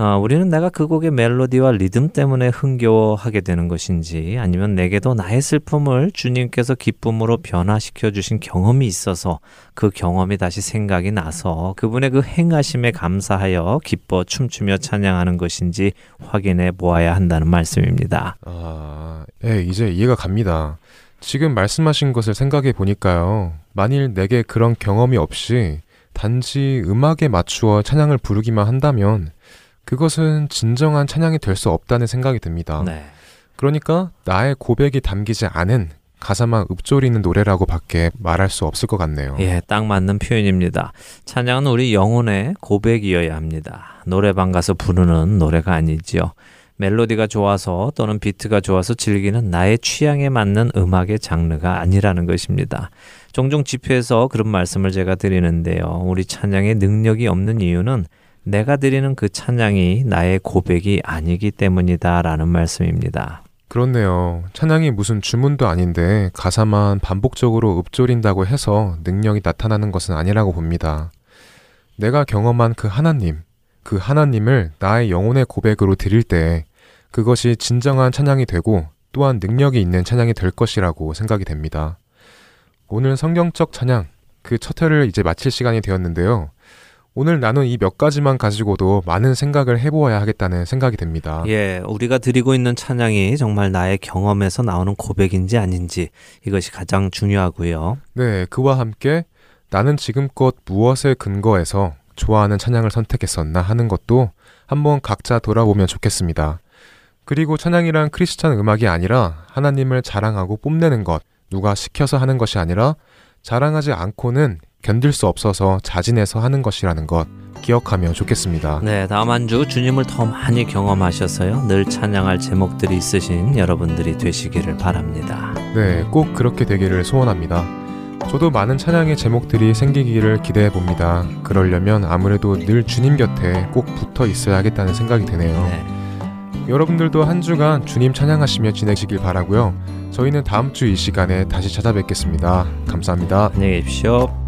어, 우리는 내가 그 곡의 멜로디와 리듬 때문에 흥겨워하게 되는 것인지 아니면 내게도 나의 슬픔을 주님께서 기쁨으로 변화시켜 주신 경험이 있어서 그 경험이 다시 생각이 나서 그분의 그 행하심에 감사하여 기뻐 춤추며 찬양하는 것인지 확인해 보아야 한다는 말씀입니다. 아, 예, 이제 이해가 갑니다. 지금 말씀하신 것을 생각해 보니까요. 만일 내게 그런 경험이 없이 단지 음악에 맞추어 찬양을 부르기만 한다면 그것은 진정한 찬양이 될 수 없다는 생각이 듭니다. 네. 그러니까 나의 고백이 담기지 않은 가사만 읊조리는 노래라고 밖에 말할 수 없을 것 같네요. 예, 딱 맞는 표현입니다. 찬양은 우리 영혼의 고백이어야 합니다. 노래방 가서 부르는 노래가 아니지요. 멜로디가 좋아서 또는 비트가 좋아서 즐기는 나의 취향에 맞는 음악의 장르가 아니라는 것입니다. 종종 집회에서 그런 말씀을 제가 드리는데요. 우리 찬양에 능력이 없는 이유는 내가 드리는 그 찬양이 나의 고백이 아니기 때문이다라는 말씀입니다. 그렇네요. 찬양이 무슨 주문도 아닌데 가사만 반복적으로 읊조린다고 해서 능력이 나타나는 것은 아니라고 봅니다. 내가 경험한 그 하나님, 그 하나님을 나의 영혼의 고백으로 드릴 때 그것이 진정한 찬양이 되고 또한 능력이 있는 찬양이 될 것이라고 생각이 됩니다. 오늘 성경적 찬양, 그 첫 회를 이제 마칠 시간이 되었는데요. 오늘 나눈 이 몇 가지만 가지고도 많은 생각을 해보아야 하겠다는 생각이 듭니다. 예, 우리가 드리고 있는 찬양이 정말 나의 경험에서 나오는 고백인지 아닌지 이것이 가장 중요하고요. 네, 그와 함께 나는 지금껏 무엇에 근거해서 좋아하는 찬양을 선택했었나 하는 것도 한번 각자 돌아보면 좋겠습니다. 그리고 찬양이란 크리스찬 음악이 아니라 하나님을 자랑하고 뽐내는 것, 누가 시켜서 하는 것이 아니라 자랑하지 않고는 견딜 수 없어서 자진해서 하는 것이라는 것 기억하면 좋겠습니다. 네, 다음 한 주 주님을 더 많이 경험하셔서요. 늘 찬양할 제목들이 있으신 여러분들이 되시기를 바랍니다. 네, 꼭 그렇게 되기를 소원합니다. 저도 많은 찬양의 제목들이 생기기를 기대해 봅니다. 그러려면 아무래도 늘 주님 곁에 꼭 붙어 있어야겠다는 생각이 드네요. 네. 여러분들도 한 주간 주님 찬양하시며 지내시길 바라고요. 저희는 다음 주 이 시간에 다시 찾아뵙겠습니다. 감사합니다. 안녕히 계십시오.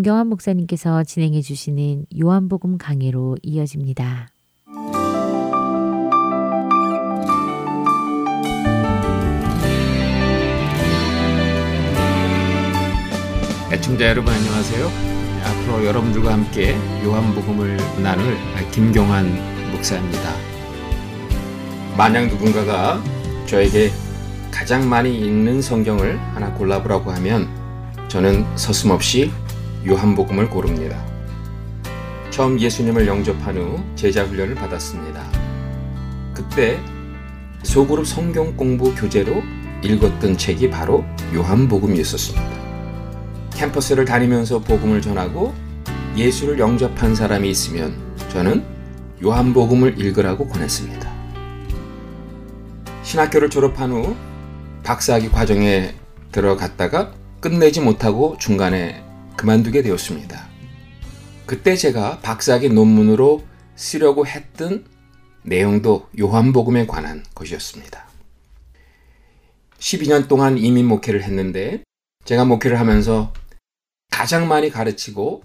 김경환 목사님께서 진행해 주시는 요한복음 강해로 이어집니다. 애청자 여러분 안녕하세요. 앞으로 여러분들과 함께 요한복음을 나눌 김경환 목사입니다. 만약 누군가가 저에게 가장 많이 읽는 성경을 하나 골라보라고 하면 저는 서슴없이 요한복음을 고릅니다. 처음 예수님을 영접한 후 제자 훈련을 받았습니다. 그때 소그룹 성경 공부 교재로 읽었던 책이 바로 요한복음이었습니다. 캠퍼스를 다니면서 복음을 전하고 예수를 영접한 사람이 있으면 저는 요한복음을 읽으라고 권했습니다. 신학교를 졸업한 후 박사학위 과정에 들어갔다가 끝내지 못하고 중간에 그만두게 되었습니다. 그때 제가 박사학위 논문으로 쓰려고 했던 내용도 요한복음에 관한 것이었습니다. 12년 동안 이민 목회를 했는데 제가 목회를 하면서 가장 많이 가르치고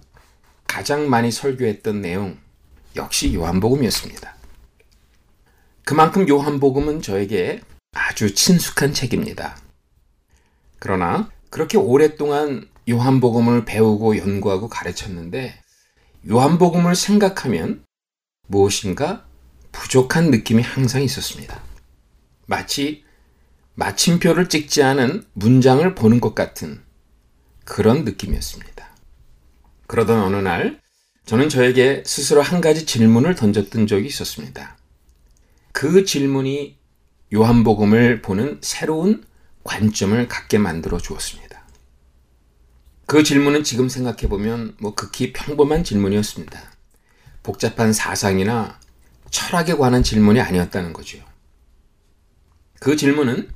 가장 많이 설교했던 내용 역시 요한복음이었습니다. 그만큼 요한복음은 저에게 아주 친숙한 책입니다. 그러나 그렇게 오랫동안 요한복음을 배우고 연구하고 가르쳤는데 요한복음을 생각하면 무엇인가 부족한 느낌이 항상 있었습니다. 마치 마침표를 찍지 않은 문장을 보는 것 같은 그런 느낌이었습니다. 그러던 어느 날 저는 저에게 스스로 한 가지 질문을 던졌던 적이 있었습니다. 그 질문이 요한복음을 보는 새로운 관점을 갖게 만들어 주었습니다. 그 질문은 지금 생각해 보면 뭐 극히 평범한 질문이었습니다. 복잡한 사상이나 철학에 관한 질문이 아니었다는 거죠. 그 질문은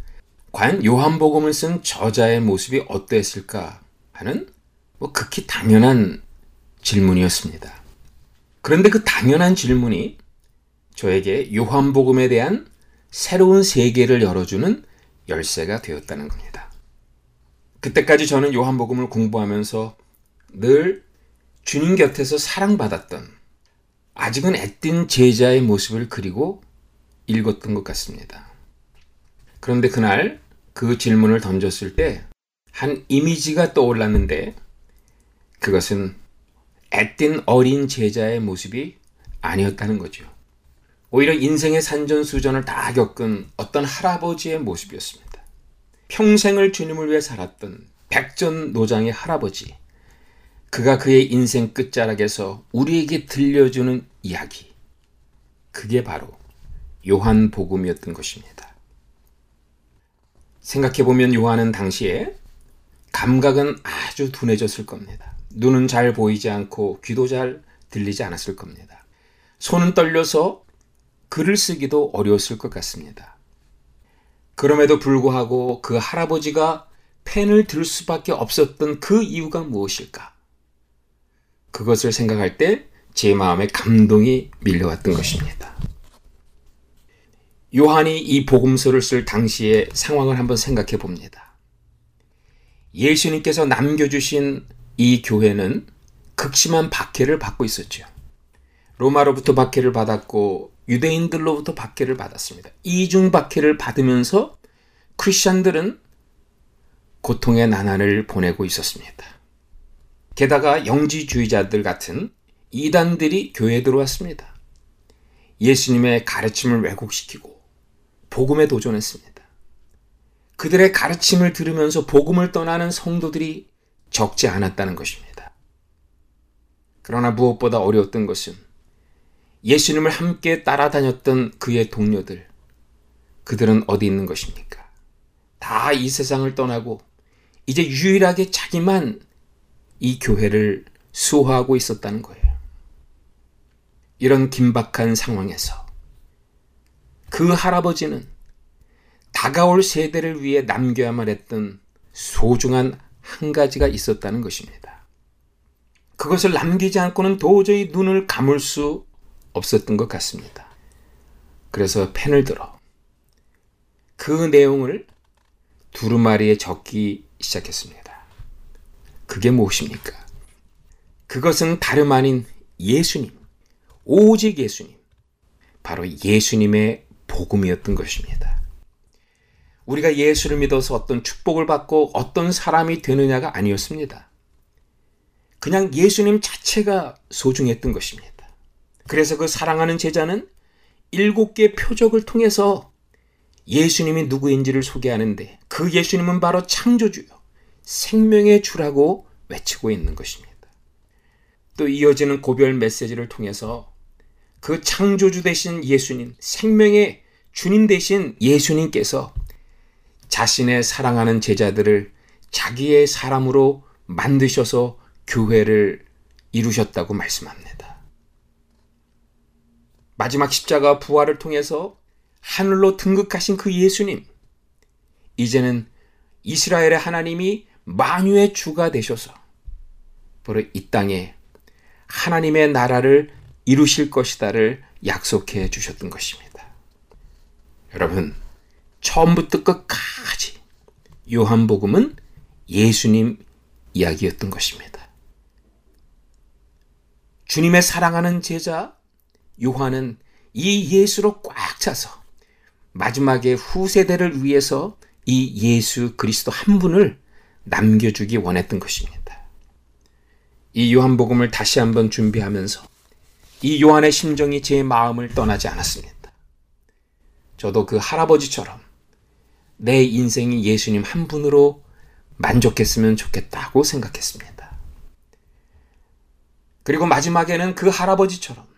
과연 요한복음을 쓴 저자의 모습이 어땠을까 하는 뭐 극히 당연한 질문이었습니다. 그런데 그 당연한 질문이 저에게 요한복음에 대한 새로운 세계를 열어주는 열쇠가 되었다는 겁니다. 그때까지 저는 요한복음을 공부하면서 늘 주님 곁에서 사랑받았던 아직은 애띤 제자의 모습을 그리고 읽었던 것 같습니다. 그런데 그날 그 질문을 던졌을 때 한 이미지가 떠올랐는데 그것은 애띤 어린 제자의 모습이 아니었다는 거죠. 오히려 인생의 산전수전을 다 겪은 어떤 할아버지의 모습이었습니다. 평생을 주님을 위해 살았던 백전노장의 할아버지. 그가 그의 인생 끝자락에서 우리에게 들려주는 이야기. 그게 바로 요한복음이었던 것입니다. 생각해보면 요한은 당시에 감각은 아주 둔해졌을 겁니다. 눈은 잘 보이지 않고 귀도 잘 들리지 않았을 겁니다. 손은 떨려서 글을 쓰기도 어려웠을 것 같습니다. 그럼에도 불구하고 그 할아버지가 펜을 들 수밖에 없었던 그 이유가 무엇일까? 그것을 생각할 때 제 마음에 감동이 밀려왔던 것입니다. 요한이 이 복음서를 쓸 당시의 상황을 한번 생각해 봅니다. 예수님께서 남겨주신 이 교회는 극심한 박해를 받고 있었죠. 로마로부터 박해를 받았고 유대인들로부터 박해를 받았습니다. 이중 박해를 받으면서 크리스천들은 고통의 나날을 보내고 있었습니다. 게다가 영지주의자들 같은 이단들이 교회에 들어왔습니다. 예수님의 가르침을 왜곡시키고 복음에 도전했습니다. 그들의 가르침을 들으면서 복음을 떠나는 성도들이 적지 않았다는 것입니다. 그러나 무엇보다 어려웠던 것은 예수님을 함께 따라다녔던 그의 동료들, 그들은 어디 있는 것입니까? 다 이 세상을 떠나고 이제 유일하게 자기만 이 교회를 수호하고 있었다는 거예요. 이런 긴박한 상황에서 그 할아버지는 다가올 세대를 위해 남겨야만 했던 소중한 한 가지가 있었다는 것입니다. 그것을 남기지 않고는 도저히 눈을 감을 수 없었던 것 같습니다. 그래서 펜을 들어 그 내용을 두루마리에 적기 시작했습니다. 그게 무엇입니까? 그것은 다름 아닌 예수님, 오직 예수님, 바로 예수님의 복음이었던 것입니다. 우리가 예수를 믿어서 어떤 축복을 받고 어떤 사람이 되느냐가 아니었습니다. 그냥 예수님 자체가 소중했던 것입니다. 그래서 그 사랑하는 제자는 일곱 개 표적을 통해서 예수님이 누구인지를 소개하는데 그 예수님은 바로 창조주요, 생명의 주라고 외치고 있는 것입니다. 또 이어지는 고별 메시지를 통해서 그 창조주 되신 예수님, 생명의 주님 되신 예수님께서 자신의 사랑하는 제자들을 자기의 사람으로 만드셔서 교회를 이루셨다고 말씀합니다. 마지막 십자가 부활을 통해서 하늘로 등극하신 그 예수님, 이제는 이스라엘의 하나님이 만유의 주가 되셔서 바로 이 땅에 하나님의 나라를 이루실 것이다를 약속해 주셨던 것입니다. 여러분, 처음부터 끝까지 요한복음은 예수님 이야기였던 것입니다. 주님의 사랑하는 제자 요한은 이 예수로 꽉 차서 마지막에 후세대를 위해서 이 예수 그리스도 한 분을 남겨주기 원했던 것입니다. 이 요한복음을 다시 한번 준비하면서 이 요한의 심정이 제 마음을 떠나지 않았습니다. 저도 그 할아버지처럼 내 인생이 예수님 한 분으로 만족했으면 좋겠다고 생각했습니다. 그리고 마지막에는 그 할아버지처럼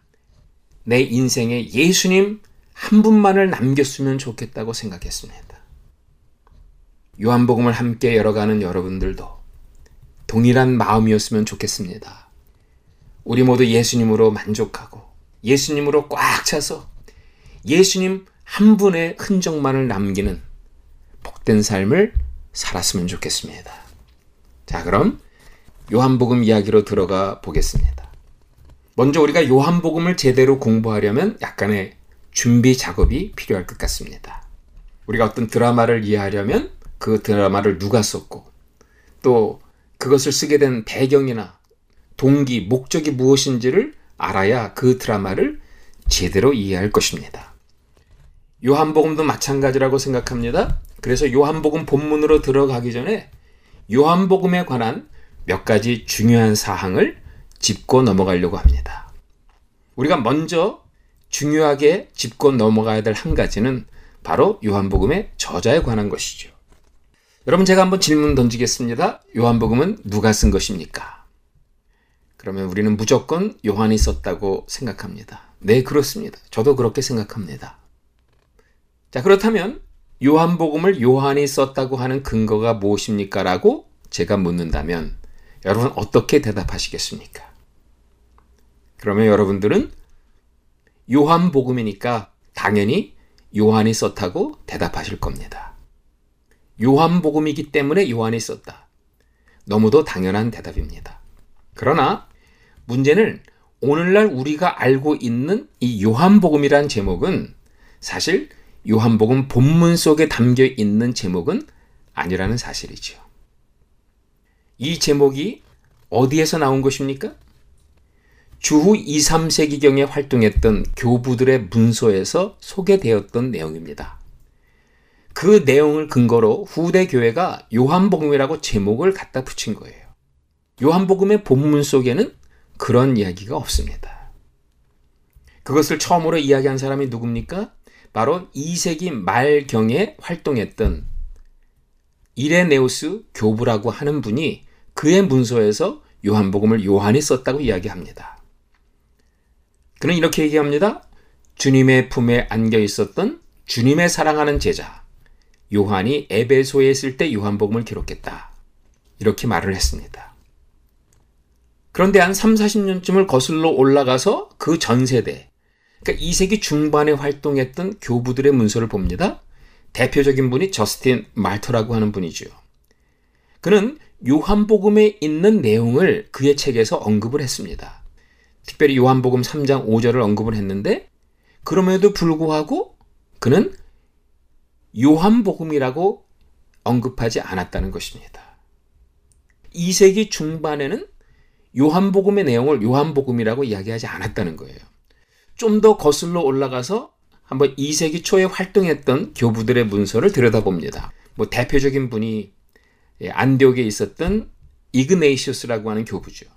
내 인생에 예수님 한 분만을 남겼으면 좋겠다고 생각했습니다. 요한복음을 함께 열어가는 여러분들도 동일한 마음이었으면 좋겠습니다. 우리 모두 예수님으로 만족하고 예수님으로 꽉 차서 예수님 한 분의 흔적만을 남기는 복된 삶을 살았으면 좋겠습니다. 자, 그럼 요한복음 이야기로 들어가 보겠습니다. 먼저 우리가 요한복음을 제대로 공부하려면 약간의 준비 작업이 필요할 것 같습니다. 우리가 어떤 드라마를 이해하려면 그 드라마를 누가 썼고 또 그것을 쓰게 된 배경이나 동기, 목적이 무엇인지를 알아야 그 드라마를 제대로 이해할 것입니다. 요한복음도 마찬가지라고 생각합니다. 그래서 요한복음 본문으로 들어가기 전에 요한복음에 관한 몇 가지 중요한 사항을 짚고 넘어가려고 합니다. 우리가 먼저 중요하게 짚고 넘어가야 될 한 가지는 바로 요한복음의 저자에 관한 것이죠. 여러분 제가 한번 질문 던지겠습니다. 요한복음은 누가 쓴 것입니까? 그러면 우리는 무조건 요한이 썼다고 생각합니다. 네, 그렇습니다. 저도 그렇게 생각합니다. 자, 그렇다면 요한복음을 요한이 썼다고 하는 근거가 무엇입니까? 라고 제가 묻는다면 여러분 어떻게 대답하시겠습니까? 그러면 여러분들은 요한복음이니까 당연히 요한이 썼다고 대답하실 겁니다. 요한복음이기 때문에 요한이 썼다. 너무도 당연한 대답입니다. 그러나 문제는 오늘날 우리가 알고 있는 이 요한복음이란 제목은 사실 요한복음 본문 속에 담겨 있는 제목은 아니라는 사실이지요. 이 제목이 어디에서 나온 것입니까? 주후 2, 3세기경에 활동했던 교부들의 문서에서 소개되었던 내용입니다. 그 내용을 근거로 후대 교회가 요한복음이라고 제목을 갖다 붙인 거예요. 요한복음의 본문 속에는 그런 이야기가 없습니다. 그것을 처음으로 이야기한 사람이 누굽니까? 바로 2세기 말경에 활동했던 이레네우스 교부라고 하는 분이 그의 문서에서 요한복음을 요한이 썼다고 이야기합니다. 그는 이렇게 얘기합니다. 주님의 품에 안겨 있었던 주님의 사랑하는 제자, 요한이 에베소에 있을 때 요한복음을 기록했다. 이렇게 말을 했습니다. 그런데 한 3, 40년쯤을 거슬러 올라가서 그 전 세대, 그러니까 2세기 중반에 활동했던 교부들의 문서를 봅니다. 대표적인 분이 저스틴 말터라고 하는 분이죠. 그는 요한복음에 있는 내용을 그의 책에서 언급을 했습니다. 특별히 요한복음 3장 5절을 언급을 했는데 그럼에도 불구하고 그는 요한복음이라고 언급하지 않았다는 것입니다. 2세기 중반에는 요한복음의 내용을 요한복음이라고 이야기하지 않았다는 거예요. 좀 더 거슬러 올라가서 한번 2세기 초에 활동했던 교부들의 문서를 들여다봅니다. 뭐 대표적인 분이 예, 안디옥에 있었던 이그네이시우스라고 하는 교부죠.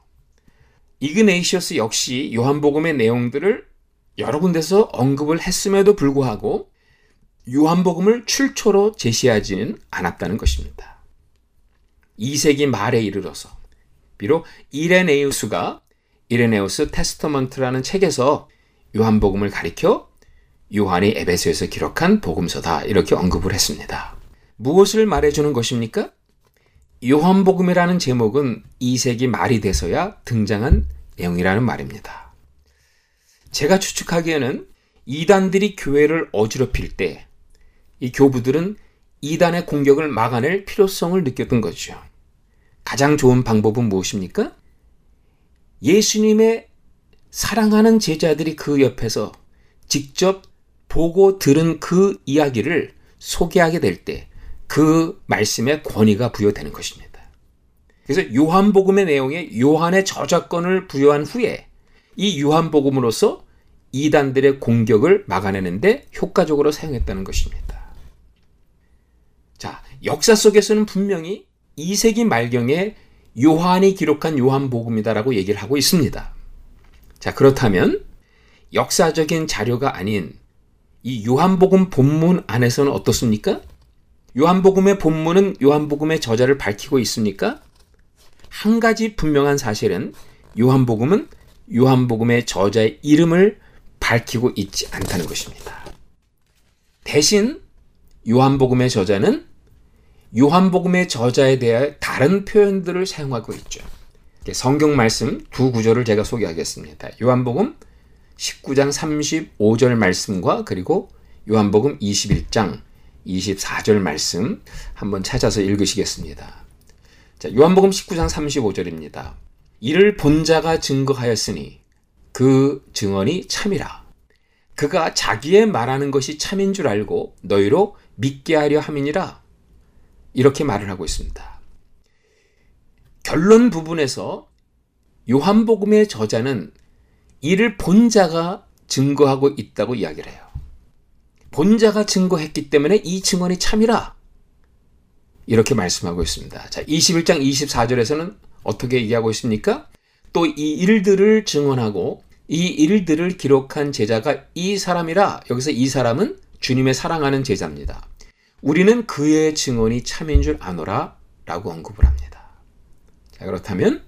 이그네이시우스 역시 요한복음의 내용들을 여러 군데서 언급을 했음에도 불구하고 요한복음을 출처로 제시하지는 않았다는 것입니다. 2세기 말에 이르러서 비록 이레네우스가 이레네우스 testament라는 책에서 요한복음을 가리켜 요한이 에베소에서 기록한 복음서다 이렇게 언급을 했습니다. 무엇을 말해주는 것입니까? 요한복음이라는 제목은 2세기 말이 돼서야 등장한 내용이라는 말입니다. 제가 추측하기에는 이단들이 교회를 어지럽힐 때 이 교부들은 이단의 공격을 막아낼 필요성을 느꼈던 거죠. 가장 좋은 방법은 무엇입니까? 예수님의 사랑하는 제자들이 그 옆에서 직접 보고 들은 그 이야기를 소개하게 될 때 그 말씀에 권위가 부여되는 것입니다. 그래서 요한복음의 내용에 요한의 저작권을 부여한 후에 이 요한복음으로서 이단들의 공격을 막아내는데 효과적으로 사용했다는 것입니다. 자, 역사 속에서는 분명히 2세기 말경에 요한이 기록한 요한복음이다라고 얘기를 하고 있습니다. 자, 그렇다면 역사적인 자료가 아닌 이 요한복음 본문 안에서는 어떻습니까? 요한복음의 본문은 요한복음의 저자를 밝히고 있습니까? 한 가지 분명한 사실은 요한복음은 요한복음의 저자의 이름을 밝히고 있지 않다는 것입니다. 대신 요한복음의 저자는 요한복음의 저자에 대해 다른 표현들을 사용하고 있죠. 성경 말씀 두 구절을 제가 소개하겠습니다. 요한복음 19장 35절 말씀과 그리고 요한복음 21장 24절 말씀 한번 찾아서 읽으시겠습니다. 자, 요한복음 19장 35절입니다. 이를 본 자가 증거하였으니 그 증언이 참이라. 그가 자기의 말하는 것이 참인 줄 알고 너희로 믿게 하려 함이니라. 이렇게 말을 하고 있습니다. 결론 부분에서 요한복음의 저자는 이를 본 자가 증거하고 있다고 이야기를 해요. 본 자가 증거했기 때문에 이 증언이 참이라. 이렇게 말씀하고 있습니다. 자, 21장 24절에서는 어떻게 얘기하고 있습니까? 또 이 일들을 증언하고 이 일들을 기록한 제자가 이 사람이라 여기서 이 사람은 주님의 사랑하는 제자입니다. 우리는 그의 증언이 참인 줄 아노라 라고 언급을 합니다. 자, 그렇다면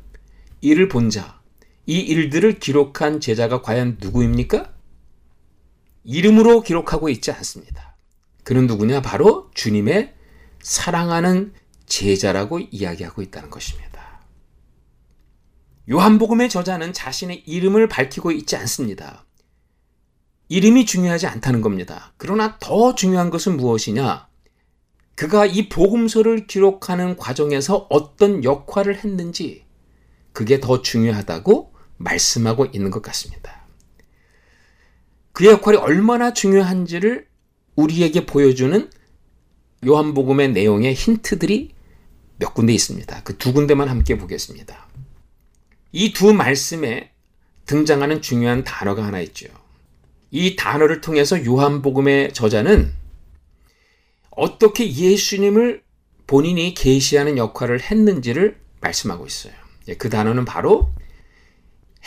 이를 본 자, 이 일들을 기록한 제자가 과연 누구입니까? 이름으로 기록하고 있지 않습니다. 그는 누구냐? 바로 주님의 사랑하는 제자라고 이야기하고 있다는 것입니다. 요한복음의 저자는 자신의 이름을 밝히고 있지 않습니다. 이름이 중요하지 않다는 겁니다. 그러나 더 중요한 것은 무엇이냐? 그가 이 복음서를 기록하는 과정에서 어떤 역할을 했는지 그게 더 중요하다고 말씀하고 있는 것 같습니다. 그의 역할이 얼마나 중요한지를 우리에게 보여주는 요한복음의 내용의 힌트들이 몇 군데 있습니다. 그 두 군데만 함께 보겠습니다. 이 두 말씀에 등장하는 중요한 단어가 하나 있죠. 이 단어를 통해서 요한복음의 저자는 어떻게 예수님을 본인이 계시하는 역할을 했는지를 말씀하고 있어요. 예, 그 단어는 바로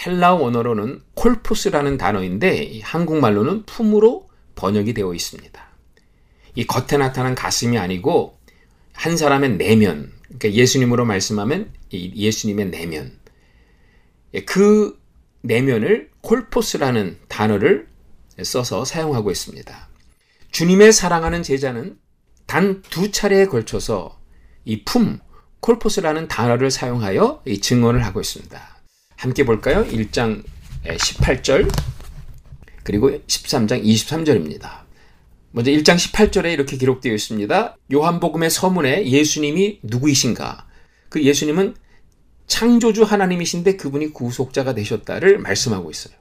헬라 원어로는 콜포스라는 단어인데 한국말로는 품으로 번역이 되어 있습니다. 이 겉에 나타난 가슴이 아니고 한 사람의 내면, 그러니까 예수님으로 말씀하면 예수님의 내면. 예, 그 내면을 콜포스라는 단어를 써서 사용하고 있습니다. 주님의 사랑하는 제자는 단 두 차례에 걸쳐서 이 품, 콜포스라는 단어를 사용하여 이 증언을 하고 있습니다. 함께 볼까요? 1장 18절 그리고 13장 23절입니다. 먼저 1장 18절에 이렇게 기록되어 있습니다. 요한복음의 서문에 예수님이 누구이신가? 그 예수님은 창조주 하나님이신데 그분이 구속자가 되셨다를 말씀하고 있어요.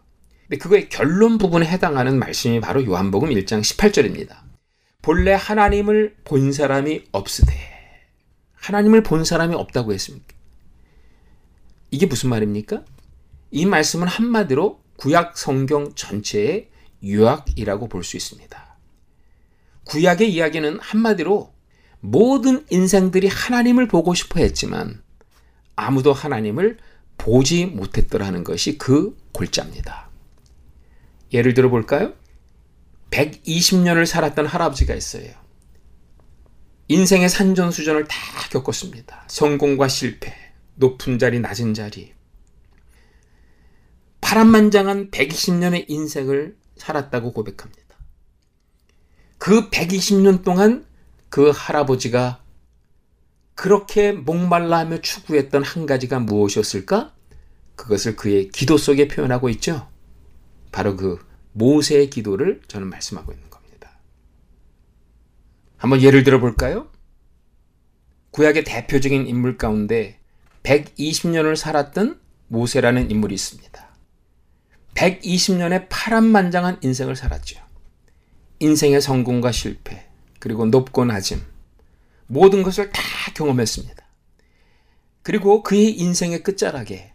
근데 그거의 결론 부분에 해당하는 말씀이 바로 요한복음 1장 18절입니다. 본래 하나님을 본 사람이 없으되 하나님을 본 사람이 없다고 했습니까? 이게 무슨 말입니까? 이 말씀은 한마디로 구약 성경 전체의 유학이라고 볼 수 있습니다. 구약의 이야기는 한마디로 모든 인생들이 하나님을 보고 싶어 했지만 아무도 하나님을 보지 못했더라는 것이 그 골자입니다. 예를 들어 볼까요? 120년을 살았던 할아버지가 있어요. 인생의 산전수전을 다 겪었습니다. 성공과 실패, 높은 자리, 낮은 자리. 파란만장한 120년의 인생을 살았다고 고백합니다. 그 120년 동안 그 할아버지가 그렇게 목말라 하며 추구했던 한 가지가 무엇이었을까? 그것을 그의 기도 속에 표현하고 있죠. 바로 그 모세의 기도를 저는 말씀하고 있는 겁니다. 한번 예를 들어 볼까요? 구약의 대표적인 인물 가운데 120년을 살았던 모세라는 인물이 있습니다. 120년의 파란만장한 인생을 살았죠. 인생의 성공과 실패, 그리고 높고 낮음, 모든 것을 다 경험했습니다. 그리고 그의 인생의 끝자락에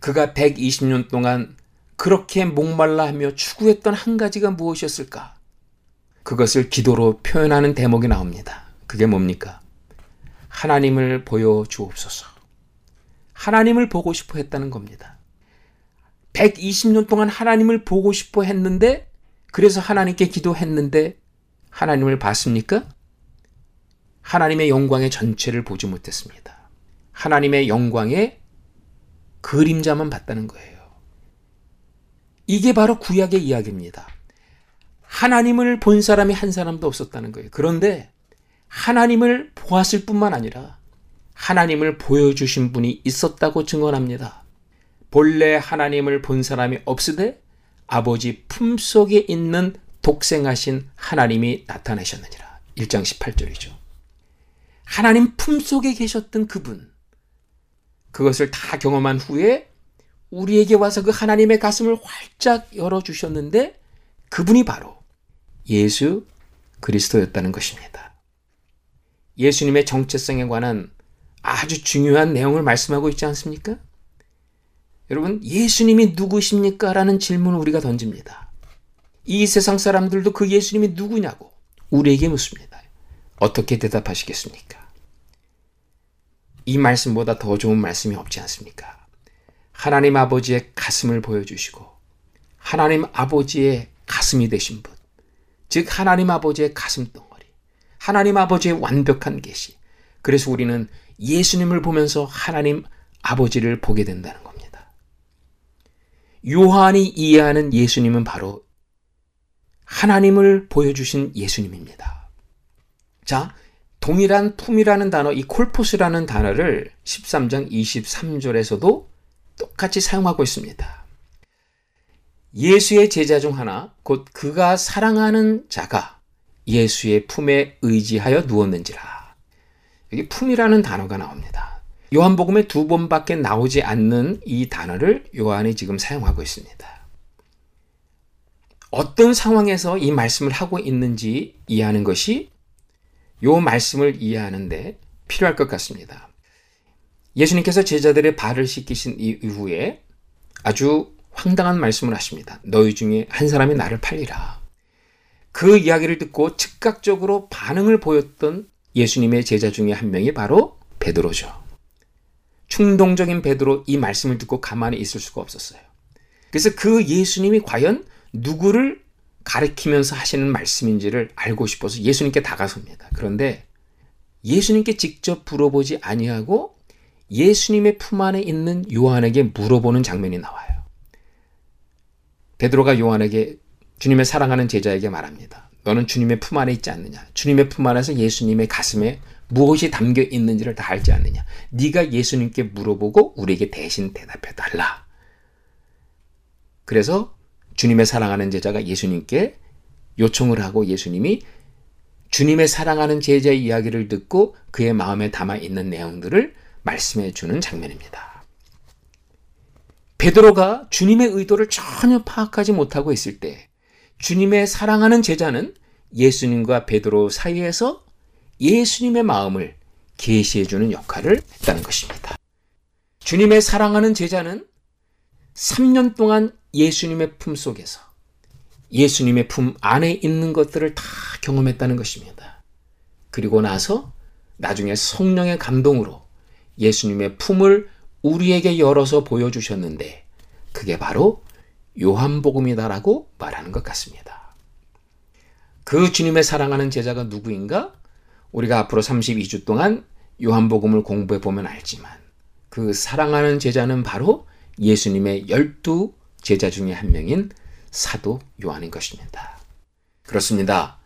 그가 120년 동안 그렇게 목말라 하며 추구했던 한 가지가 무엇이었을까? 그것을 기도로 표현하는 대목이 나옵니다. 그게 뭡니까? 하나님을 보여 주옵소서. 하나님을 보고 싶어 했다는 겁니다. 120년 동안 하나님을 보고 싶어 했는데, 그래서 하나님께 기도했는데, 하나님을 봤습니까? 하나님의 영광의 전체를 보지 못했습니다. 하나님의 영광의 그림자만 봤다는 거예요. 이게 바로 구약의 이야기입니다. 하나님을 본 사람이 한 사람도 없었다는 거예요. 그런데 하나님을 보았을 뿐만 아니라 하나님을 보여주신 분이 있었다고 증언합니다. 본래 하나님을 본 사람이 없으되 아버지 품속에 있는 독생하신 하나님이 나타나셨느니라. 1장 18절이죠. 하나님 품속에 계셨던 그분. 그것을 다 경험한 후에 우리에게 와서 그 하나님의 가슴을 활짝 열어주셨는데 그분이 바로 예수 그리스도였다는 것입니다. 예수님의 정체성에 관한 아주 중요한 내용을 말씀하고 있지 않습니까? 여러분, 예수님이 누구십니까? 라는 질문을 우리가 던집니다. 이 세상 사람들도 그 예수님이 누구냐고 우리에게 묻습니다. 어떻게 대답하시겠습니까? 이 말씀보다 더 좋은 말씀이 없지 않습니까? 하나님 아버지의 가슴을 보여주시고, 하나님 아버지의 가슴이 되신 분, 즉, 하나님 아버지의 가슴 덩어리, 하나님 아버지의 완벽한 계시. 그래서 우리는 예수님을 보면서 하나님 아버지를 보게 된다는 겁니다. 요한이 이해하는 예수님은 바로 하나님을 보여주신 예수님입니다. 자, 동일한 품이라는 단어, 이 콜포스라는 단어를 13장 23절에서도 똑같이 사용하고 있습니다. 예수의 제자 중 하나, 곧 그가 사랑하는 자가 예수의 품에 의지하여 누웠는지라. 여기 품이라는 단어가 나옵니다. 요한복음에 두 번밖에 나오지 않는 이 단어를 요한이 지금 사용하고 있습니다. 어떤 상황에서 이 말씀을 하고 있는지 이해하는 것이 요 말씀을 이해하는데 필요할 것 같습니다. 예수님께서 제자들의 발을 씻기신 이후에 아주 황당한 말씀을 하십니다. 너희 중에 한 사람이 나를 팔리라. 그 이야기를 듣고 즉각적으로 반응을 보였던 예수님의 제자 중에 한 명이 바로 베드로죠. 충동적인 베드로 이 말씀을 듣고 가만히 있을 수가 없었어요. 그래서 그 예수님이 과연 누구를 가르키면서 하시는 말씀인지를 알고 싶어서 예수님께 다가섭니다. 그런데 예수님께 직접 물어보지 아니하고 예수님의 품 안에 있는 요한에게 물어보는 장면이 나와요. 베드로가 요한에게 주님의 사랑하는 제자에게 말합니다. 너는 주님의 품 안에 있지 않느냐? 주님의 품 안에서 예수님의 가슴에 무엇이 담겨 있는지를 다 알지 않느냐? 네가 예수님께 물어보고 우리에게 대신 대답해 달라. 그래서 주님의 사랑하는 제자가 예수님께 요청을 하고 예수님이 주님의 사랑하는 제자의 이야기를 듣고 그의 마음에 담아 있는 내용들을 말씀해 주는 장면입니다. 베드로가 주님의 의도를 전혀 파악하지 못하고 있을 때 주님의 사랑하는 제자는 예수님과 베드로 사이에서 예수님의 마음을 계시해 주는 역할을 했다는 것입니다. 주님의 사랑하는 제자는 3년 동안 예수님의 품 속에서 예수님의 품 안에 있는 것들을 다 경험했다는 것입니다. 그리고 나서 나중에 성령의 감동으로 예수님의 품을 우리에게 열어서 보여주셨는데 그게 바로 요한복음이다라고 말하는 것 같습니다. 그 주님의 사랑하는 제자가 누구인가? 우리가 앞으로 32주 동안 요한복음을 공부해 보면 알지만 그 사랑하는 제자는 바로 예수님의 열두 제자 중에 한 명인 사도 요한인 것입니다. 그렇습니다.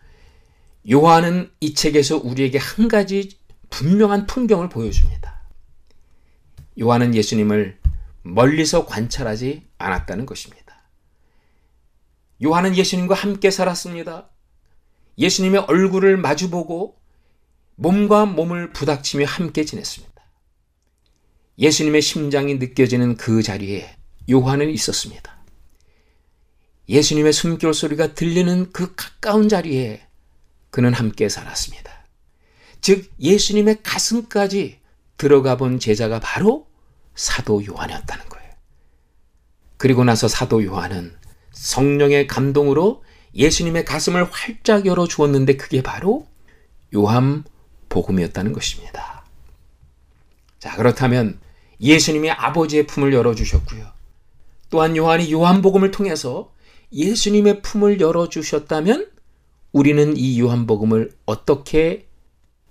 요한은 이 책에서 우리에게 한 가지 분명한 풍경을 보여줍니다. 요한은 예수님을 멀리서 관찰하지 않았다는 것입니다. 요한은 예수님과 함께 살았습니다. 예수님의 얼굴을 마주보고 몸과 몸을 부닥치며 함께 지냈습니다. 예수님의 심장이 느껴지는 그 자리에 요한은 있었습니다. 예수님의 숨결 소리가 들리는 그 가까운 자리에 그는 함께 살았습니다. 즉, 예수님의 가슴까지 들어가 본 제자가 바로 사도 요한이었다는 거예요. 그리고 나서 사도 요한은 성령의 감동으로 예수님의 가슴을 활짝 열어 주었는데 그게 바로 요한 복음이었다는 것입니다. 자, 그렇다면 예수님이 아버지의 품을 열어 주셨고요. 또한 요한이 요한 복음을 통해서 예수님의 품을 열어 주셨다면 우리는 이 요한 복음을 어떻게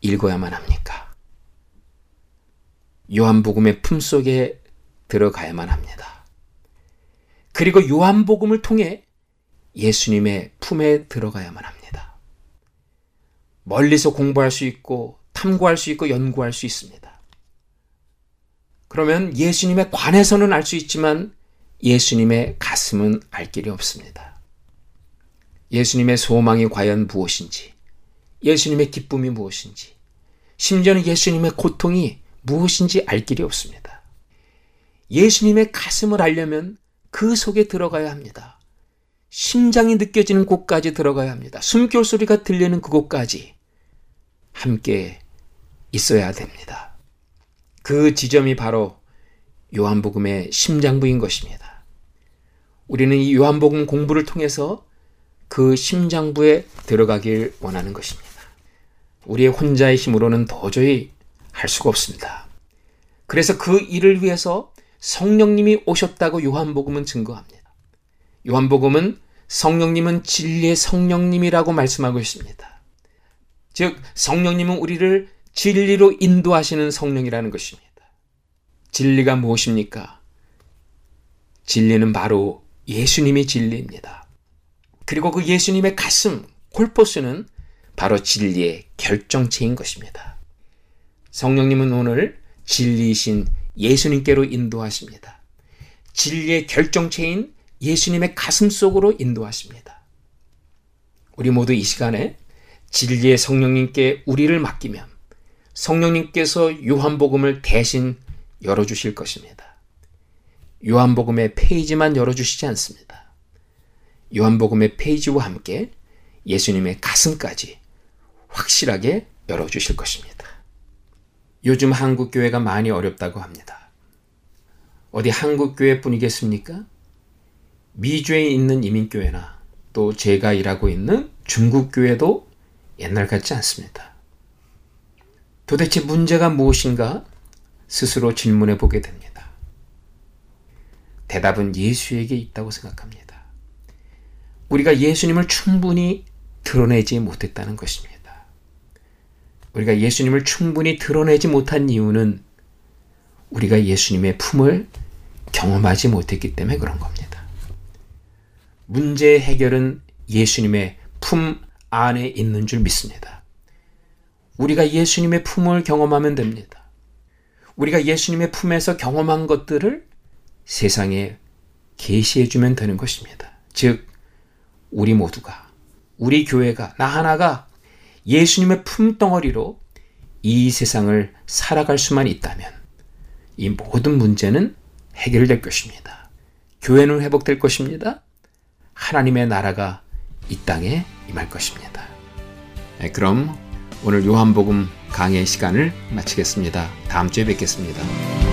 읽어야만 합니까? 요한 복음의 품 속에 들어가야만 합니다. 그리고 요한복음을 통해 예수님의 품에 들어가야만 합니다. 멀리서 공부할 수 있고 탐구할 수 있고 연구할 수 있습니다. 그러면 예수님에 관해서는 알 수 있지만 예수님의 가슴은 알 길이 없습니다. 예수님의 소망이 과연 무엇인지, 예수님의 기쁨이 무엇인지, 심지어는 예수님의 고통이 무엇인지 알 길이 없습니다. 예수님의 가슴을 알려면 그 속에 들어가야 합니다. 심장이 느껴지는 곳까지 들어가야 합니다. 숨결 소리가 들리는 그곳까지 함께 있어야 됩니다. 그 지점이 바로 요한복음의 심장부인 것입니다. 우리는 이 요한복음 공부를 통해서 그 심장부에 들어가길 원하는 것입니다. 우리의 혼자의 힘으로는 도저히 할 수가 없습니다. 그래서 그 일을 위해서 성령님이 오셨다고 요한복음은 증거합니다. 요한복음은 성령님은 진리의 성령님이라고 말씀하고 있습니다. 즉, 성령님은 우리를 진리로 인도하시는 성령이라는 것입니다. 진리가 무엇입니까? 진리는 바로 예수님이 진리입니다. 그리고 그 예수님의 가슴, 콜포스는 바로 진리의 결정체인 것입니다. 성령님은 오늘 진리이신 예수님께로 인도하십니다. 진리의 결정체인 예수님의 가슴 속으로 인도하십니다. 우리 모두 이 시간에 진리의 성령님께 우리를 맡기면 성령님께서 요한복음을 대신 열어주실 것입니다. 요한복음의 페이지만 열어주시지 않습니다. 요한복음의 페이지와 함께 예수님의 가슴까지 확실하게 열어주실 것입니다. 요즘 한국 교회가 많이 어렵다고 합니다. 어디 한국 교회 뿐이겠습니까? 미주에 있는 이민교회나 또 제가 일하고 있는 중국 교회도 옛날 같지 않습니다. 도대체 문제가 무엇인가 스스로 질문해 보게 됩니다. 대답은 예수에게 있다고 생각합니다. 우리가 예수님을 충분히 드러내지 못했다는 것입니다. 우리가 예수님을 충분히 드러내지 못한 이유는 우리가 예수님의 품을 경험하지 못했기 때문에 그런 겁니다. 문제의 해결은 예수님의 품 안에 있는 줄 믿습니다. 우리가 예수님의 품을 경험하면 됩니다. 우리가 예수님의 품에서 경험한 것들을 세상에 계시해 주면 되는 것입니다. 즉 우리 모두가 우리 교회가 나 하나가 예수님의 품덩어리로 이 세상을 살아갈 수만 있다면 이 모든 문제는 해결될 것입니다. 교회는 회복될 것입니다. 하나님의 나라가 이 땅에 임할 것입니다. 네, 그럼 오늘 요한복음 강의 시간을 마치겠습니다. 다음 주에 뵙겠습니다.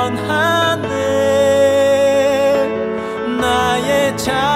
떠나네. 나의 자